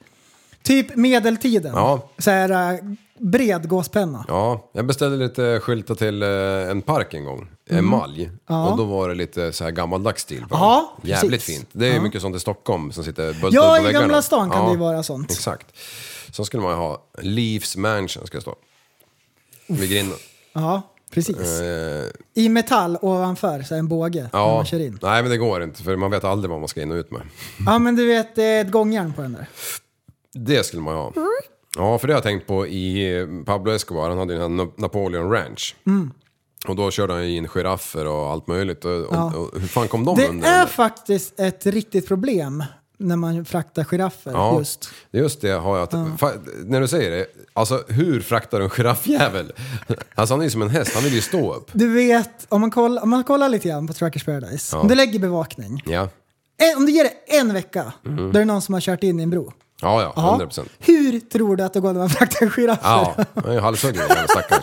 Typ medeltiden. Ja. Så här, äh, bred gåspenna. Ja, jag beställde lite skyltar till eh, en park en gång. Emalj. Mm. Ja. Och då var det lite så här gammaldags stil på Ja. Jävligt precis. fint. Det är ju Ja. mycket sånt i Stockholm som sitter bultar Ja, på i väggarna. Gamla stan kan det ju vara sånt. Exakt. Så skulle man ju ha Leafs Mansion ska det stå. Vid grinden. Ja, precis. Eh, I metall ovanför, så här en båge, när ja, man kör in. nej men det går inte för man vet aldrig vad man ska in och ut med. Ja, men du vet, det är ett gångjärn på den där. Det skulle man ju ha. Ja, för det har jag tänkt på i eh, Pablo Escobar, han hade ju den här Na- Napoleon Ranch. Mm. Och då körde han ju in giraffer och allt möjligt. Och, och, och, hur fan kom de Det under? är faktiskt ett riktigt problem när man fraktar giraffer Ja, just. just det har jag. Fa- När du säger det, alltså hur fraktar en giraffjävel? Alltså han är ju som en häst, han vill ju stå upp. Du vet, om man kollar, om man kollar lite grann på Trackers Paradise, Ja. om du lägger bevakning, Ja, en, om du ger det en vecka, då är det någon som har kört in i en bro. Ja, ja, Ja. 100 procent. Hur tror du att det går när man fraktar giraffer? Ja, han är ju halshuggen den stackaren.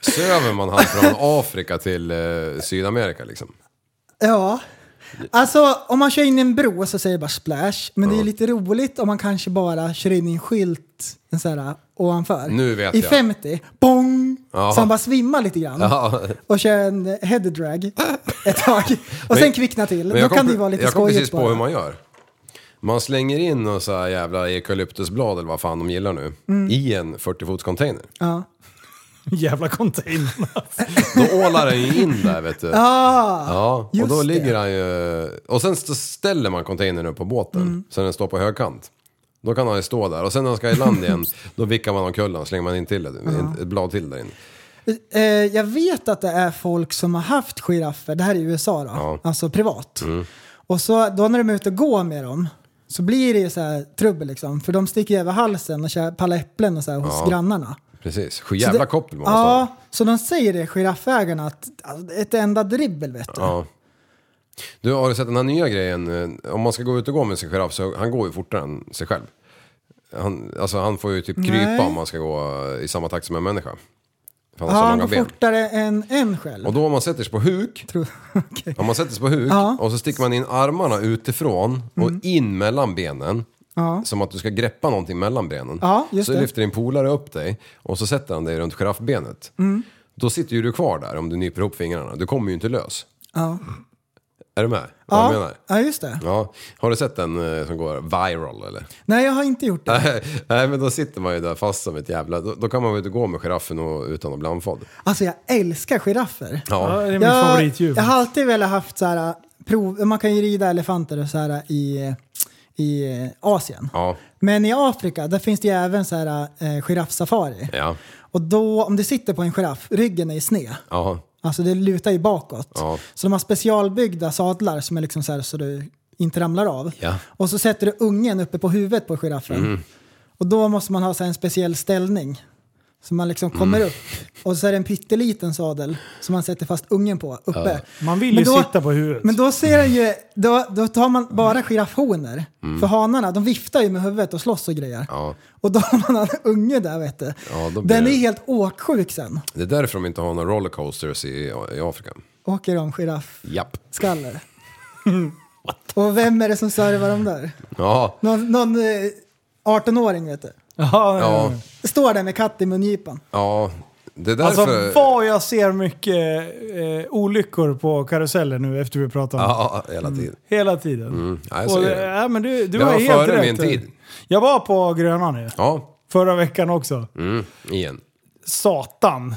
Söver man han från Afrika till eh, Sydamerika liksom? Ja. Alltså om man kör in i en bro så säger det bara splash. Men det är lite roligt om man kanske bara kör in i en skylt en sån här, ovanför. Nu vet I jag. 50, bong! Ja. Så han bara svimmar lite grann. Ja. Och kör en head drag ett tag. Och sen kvicknar till. Men Då jag kan det ju vara lite Jag kom skojigt precis på bara. hur man gör. Man slänger in och så här jävla eukalyptusblad eller vad fan de gillar nu. Mm. I en 40-fots container. Ja. Jävla container. Då ålar den ju in där vet du. Ah, Ja, och just då det. ligger han ju... Och sen så ställer man containern upp på båten, Mm. så den står på högkant. Då kan han ju stå där och sen när han ska i land igen, då vickar man omkull och slänger man in till ett, ett blad till där inne. Eh, jag vet att det är folk som har haft giraffer, det här är i USA då, Ja. Mm. alltså privat. Och så då när de är ute och går med dem så blir det ju så här trubbel liksom. För de sticker över halsen och kör palla äpplen och så här hos Ja. grannarna. Precis, Så jävla det- koppel måste. Ja, så de säger det, giraffägarna, att alltså, ett enda dribbel vet du. Ja. Du, har du sett den här nya grejen? eh, Om man ska gå ut och gå med sin giraff så han går ju fortare än sig själv. Han, alltså han får ju typ krypa Nej. om man ska gå i samma takt som en människa. För han Ja, han går ben. fortare än en själv. Och då om man sätter sig på huk, Tror- okej. om man sätter sig på huk Ja. och så sticker man in armarna utifrån och in mellan benen. Ja. Som att du ska greppa någonting mellan benen. Ja, så det. lyfter din polare upp dig och så sätter han dig runt giraffbenet. Mm. Då sitter ju du kvar där om du nyper ihop fingrarna. Du kommer ju inte lös. Ja. Är du med? Vad jag Ja. menar? ja, just det. Ja, har du sett den eh, som går viral eller? Nej, jag har inte gjort det. Nej men då sitter man ju där fast som ett jävla... Då, då kan man väl inte gå med giraffen och, utan att bli andfådd. Alltså jag älskar giraffer. Ja, Ja. det är mitt Jag, favoritdjur. jag har alltid velat haft så här, prov, man kan ju rida elefanter och så här i, i Asien. Ja. Men i Afrika, där finns det ju även så här eh, giraffsafari. Ja. Och då, om du sitter på en giraff, ryggen är i sned. Ja. Alltså det lutar ju bakåt. Ja. Så de har specialbyggda sadlar som är liksom så här så du inte ramlar av. Ja. Och så sätter du ungen uppe på huvudet på giraffen. Mm. Och då måste man ha så en speciell ställning. Så man liksom kommer Mm. upp. Och så är det en pytteliten sadel som man sätter fast ungen på uppe. Man vill ju Men då- sitta på huvudet. Men då ser den ju, då, då tar man bara giraffhonor. För hanarna, de viftar ju med huvudet och slåss och grejer. Mm. Ja. Och då har man en unge där vet du. Ja, då blir Den det- är helt åksjuk sen. Det är därför de inte har några rollercoasters i, i Afrika. Åker de giraffskaller. Japp. och vem är det som servar dem där? Ja. Någon, någon eh, 18-åring vet du. Ja, Ja. Står där med katt i mungipan. Ja. Det är Alltså därför... vad jag ser mycket eh, olyckor på karuseller nu efter vi pratade om det. Ja, hela tiden. Hela tiden. Mm. Ja, jag Och, ser det- det. ja, men du, du Jag har var helt före rätt. min tid. Jag var på Grönan ju. Ja. Förra veckan också. Mm. Igen. Satan.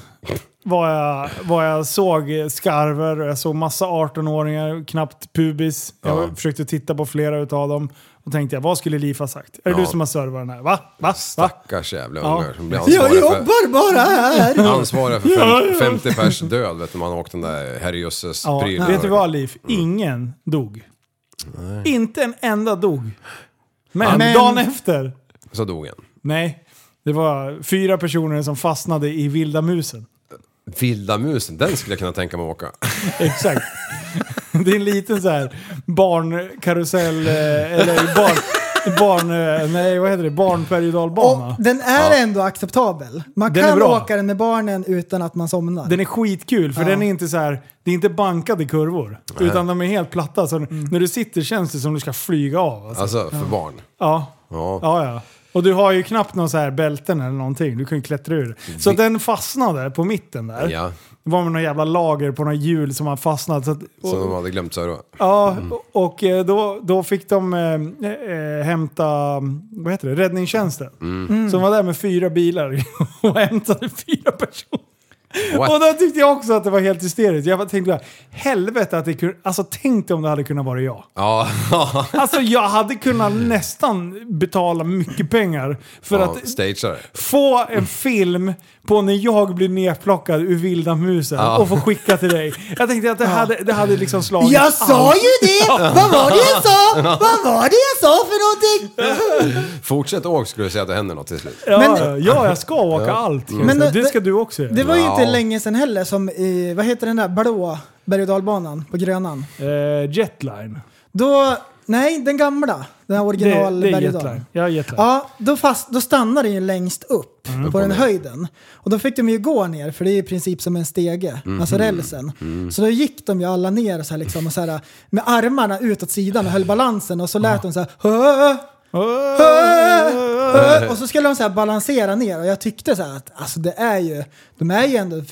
vad jag, vad jag såg skarver och jag såg massa 18-åringar, knappt pubis. Jag Ja. försökte titta på flera utav dem och tänkte jag, vad skulle Liv ha sagt? Är det Ja. du som har servat den här? Va? Va? Stackars jävla Ja. ungar som blir Jag ansvariga för, jobbar bara här! ansvariga för Ja, ja. 50 pers död vet du, man har åkt den där herrejösses Ja, prylen. vet du vad Liv? Ingen dog. Inte en enda dog. Men, Men- dagen efter, Så dog en. nej. Det var fyra personer som fastnade i vilda musen. Vilda musen, den skulle jag kunna tänka mig att åka. Exakt. Det är en liten så här barnkarusell, eh, eller barn, barn, eh, nej vad heter det, barnberg och dalbana. Och den är ändå acceptabel. Man Den kan åka den med barnen utan att man somnar. Den är skitkul för Ja. den är inte så här, det är inte bankade kurvor. Utan de är helt platta. Så Mm. när du sitter känns det som du ska flyga av. Alltså. Alltså för barn. Ja. Ja. ja, ja. Och du har ju knappt någon så här bälten eller någonting. Du kan ju klättra ur. Så Vi- den fastnade på mitten där. Det var med någon jävla lager på några hjul som har fastnat. Så att, som de hade glömt serva. Ja, och eh, då, då fick de eh, eh, hämta vad heter det, räddningstjänsten. Mm. Som var där med fyra bilar och hämtade fyra personer. What? Och då tyckte jag också att det var helt hysteriskt. Jag tänkte bara, helvete att det kunde... Alltså tänk dig om det hade kunnat vara jag. Ja, Alltså jag hade kunnat nästan betala mycket pengar för ja att stageare. få en film på när jag blir nedplockad ur vilda musen Ja. och få skicka till dig. Jag tänkte att det hade, det hade liksom slagit Jag sa allt. ju det! Vad var det jag sa? Vad var det jag sa för någonting? Fortsätt åk skulle du säga att det händer något till slut. Ja, Men- ja, jag ska åka Ja. allt. Men det, det- ska du också göra. Det var ju inte Ja. länge sedan heller som i, vad heter den där blå berg och dalbanan på Grönan? Eh, jetline. Då, nej den gamla, den här original det, det är jetline. Ja. Ja, då, fast, då stannar den ju längst upp Mm. på den höjden. Och då fick de ju gå ner, för det är i princip som en stege, Mhm. alltså rälsen. Så då gick de ju alla ner så här, liksom, och så här, med armarna utåt sidan och höll balansen och så lät de så här "Hö, hö, hö." och så skulle de så här balansera ner och jag tyckte så här att alltså det är ju, de är ju ändå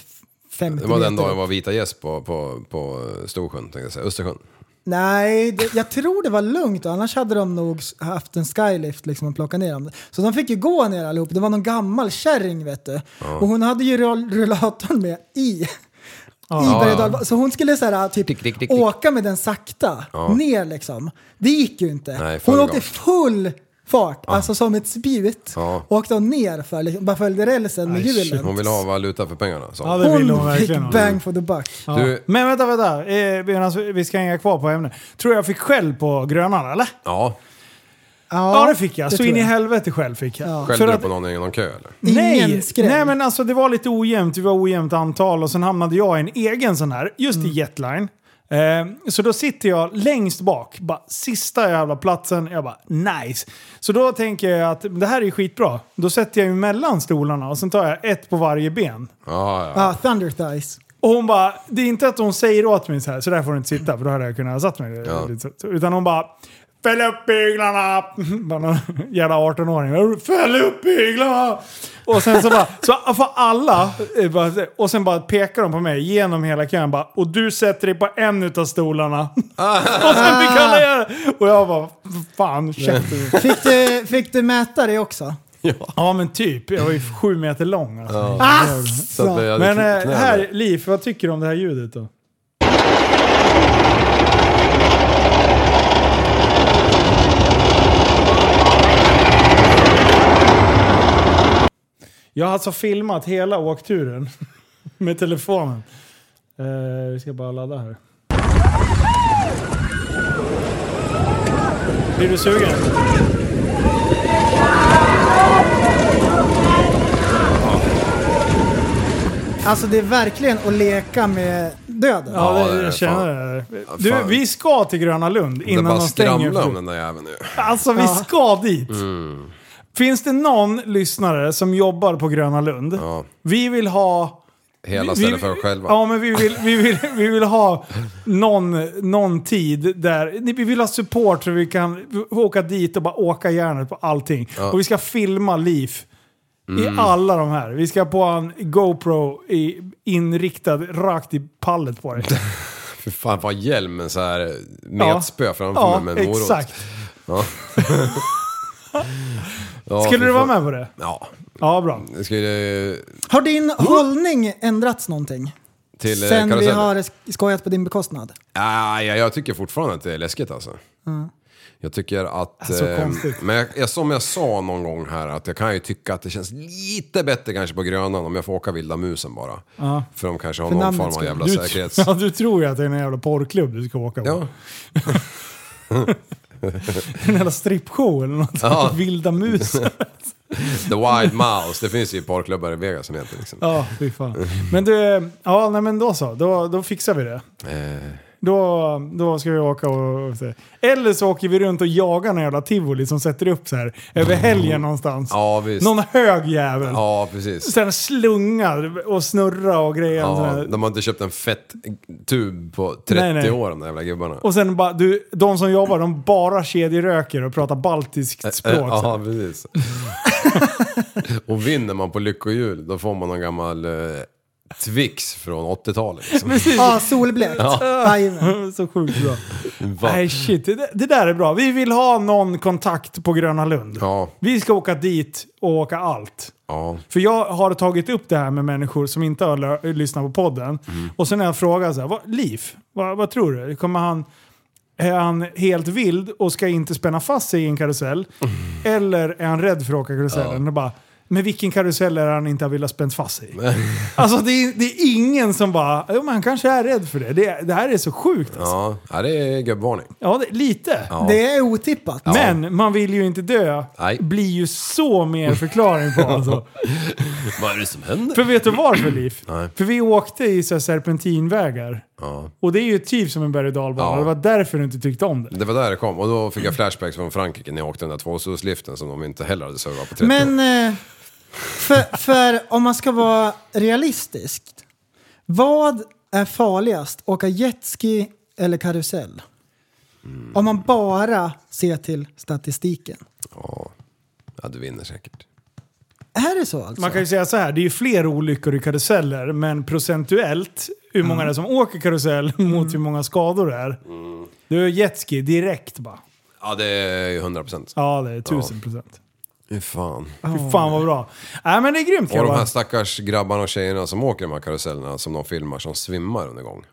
50 Det var den meter dagen det var vita gäss på, på, på Storsjön, tänkte jag säga. Östersjön. Nej, det, jag tror det var lugnt. Annars hade de nog haft en skylift liksom och plocka ner dem. Så de fick ju gå ner allihop. Det var någon gammal kärring vet du. Och hon hade ju rull- rullatorn med i. I dalbanan. Så hon skulle så här, typ tick, tick, tick. åka med den sakta ner liksom. Det gick ju inte. Nej, hon åkte full fart, alltså som ett spjut. Ja. Åkte hon ner för, liksom, bara följde rälsen med hjulen. Hon ville ha valuta för pengarna. Så. Ja, det vill hon Hon fick verkligen. ha. bang for the buck. Ja. Du- Men vänta, vänta. Eh, medan vi ska hänga kvar på ämnet. Tror jag fick skäll på Grönan, eller? Ja, Ja, det fick jag. så tror in i helvete själv fick jag. Ja. Skällde du på någon i någon kö eller? Nej, nej men alltså det var lite ojämnt. Vi var ojämnt antal och sen hamnade jag i en egen sån här, just Mm. i Jetline. Eh, så då sitter jag längst bak, bara sista jävla platsen. Jag bara nice. Så då tänker jag att det här är skitbra. Då sätter jag ju mellan stolarna och sen tar jag ett på varje ben. Ja, ja. Ja, Thunder Thighs. Och hon bara, det är inte att hon säger åt mig så här, så där får du inte sitta, för då hade jag kunnat ha satt mig. Ja. Utan hon bara, fäll upp byglarna! Bara någon jävla 18-åring. Fäll upp byglarna! Och sen så bara, så får alla, eh, och sen bara pekar de på mig genom hela kön bara, och du sätter dig på en utav stolarna. och sen fick alla göra det. Och jag bara, fan käften. Fick du, fick du mäta det också? Ja men typ, jag var ju sju meter lång. Alltså. Så att Asså! hade Men där. här, Liv, vad tycker du om det här ljudet då? Jag har alltså filmat hela åkturen med telefonen. Eh, vi ska bara ladda här. Blir du sugen? Alltså det är verkligen att leka med döden. Ja, Ja, det, det är jag känner det. Du, fan. vi ska till Gröna Lund Det innan bara de stänger. skramlar om den där jäveln nu. Alltså vi Ja. ska dit. Mm. Finns det någon lyssnare som jobbar på Gröna Lund? Ja. Vi vill ha... Hela stället för oss själva. Ja, men vi vill, vi vill, vi vill ha någon, någon tid där... Vi vill ha support så vi kan åka dit och bara åka järnet på allting. Ja. Och vi ska filma liv. Mm. I alla de här. Vi ska på en GoPro i, inriktad rakt i pallet på dig. För fan, vad hjälm med så här metspö framför Ja, mig med en morot. exakt. Ja. Ja, Skulle du vara med på det? Ja. Ja, bra. Skulle... Har din hållning ändrats någonting? Till eh, Sen vi karusellen. har sk- skojat på din bekostnad? Ah, ja, jag tycker fortfarande att det är läskigt alltså. Jag tycker att... Så eh, konstigt. men jag, jag, som jag sa någon gång här, att jag kan ju tycka att det känns lite bättre kanske på Grönan om jag får åka vilda musen bara. För de kanske har För någon namnets form av skull. jävla Du, säkerhets... ja, du tror ju att det är en jävla porrklubb du ska åka på. Ja. En jävla strippshow eller något. Ja. Vilda mus. The Wild Mouse, det finns ju porrklubbar i Vegas som heter liksom. ja, fy fan. Men du, ja nej men då så. Då, då fixar vi det. Eh, Då, då ska vi åka och... se. Eller så åker vi runt och jagar någon jävla tivoli som sätter upp så här över helgen någonstans. ja, visst. Någon hög jävel. Ja, precis. Sen slungar och snurra och grejer. Ja, de har inte köpt en fett tub på 30 Nej, nej. år de där jävla gubbarna. Och sen bara, du, de som jobbar, de bara kedjeröker och pratar baltiskt språk. Här. Ja, precis. och vinner man på lyckohjul, då får man någon gammal eh, Twix från 80-talet. Liksom. Ja, solblekt. Så sjukt bra. Va? Nej shit, det, det där är bra. Vi vill ha någon kontakt på Gröna Lund. Ja, Vi ska åka dit och åka allt. ja. För jag har tagit upp det här med människor som inte har lö- lyssnat på podden. Och sen har jag frågat så här, vad, Liv, vad, vad tror du? Kommer han, är han helt vild och ska inte spänna fast sig i en karusell? Eller är han rädd för att åka karusellen? Och bara, men vilken karusell är det han inte har velat spänna fast sig i? alltså det är, det är ingen som bara, jo men han kanske är rädd för det. Det, det här är så sjukt. Alltså. Ja, ja det är gubbvarning. Ja, det, lite. Ja. Det är otippat. Men man vill ju inte dö. Nej. blir ju så mer förklaring på. Alltså. Vad är det som händer? För vet du varför Liv? Nej. För vi åkte i så här serpentinvägar. Ja. Och det är ju typ som en berg och dalbana. Ja. Det var därför du inte tyckte om det. Det var där det kom och då fick jag flashbacks från Frankrike när jag åkte den där tvåsolsliften som de inte heller hade servat på 30 år. Men eh, för, för om man ska vara realistisk. Vad är farligast? Åka jetski eller karusell? Om man bara ser till statistiken. Ja. ja, du vinner säkert. Är det så alltså? Man kan ju säga så här, det är ju fler olyckor i karuseller, men procentuellt, hur många det är som åker karusell mot hur många skador det är. Du är jetski direkt bara. Ja, det är ju 100 procent. Ja, det är tusen procent. Fy fan. Fy fan vad bra. Nej men det är grymt Och de här stackars grabbarna och tjejerna som åker de här karusellerna som de filmar som svimmar under gång.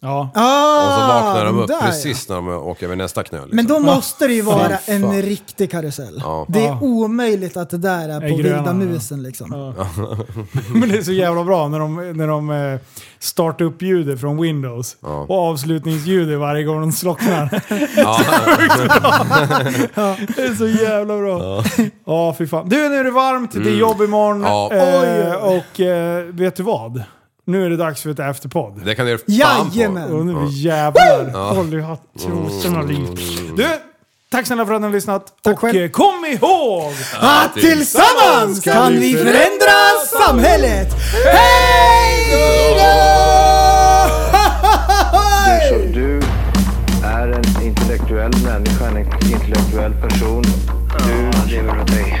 Ja. Ah, Och så vaknar de upp där, precis när de åker över nästa knö. Liksom. Men då måste det ju vara Fy en fan. riktig karusell. Ja. Det är Ja. omöjligt att det där är Är på gröna, vilda musen liksom. Men det är så jävla bra när de, när de eh, startar upp ljudet från Windows. Och avslutningsljudet varje gång de slocknar. Det är så jävla bra. Ja, fy fan. Du, nu är det varmt, det är jobb imorgon. Eh, och eh, vet du vad? Nu är det dags för ett efterpodd. det kan du göra fan på. Jajamän! Och nu jävlar. Håll i hatt- trosorna liv. Du, tack snälla för att ni har lyssnat. Tack och själv. eh, kom ihåg! Att tillsammans kan vi förändra samhället! Hej Så du är en intellektuell människa, en intellektuell person. Du lever åt dig.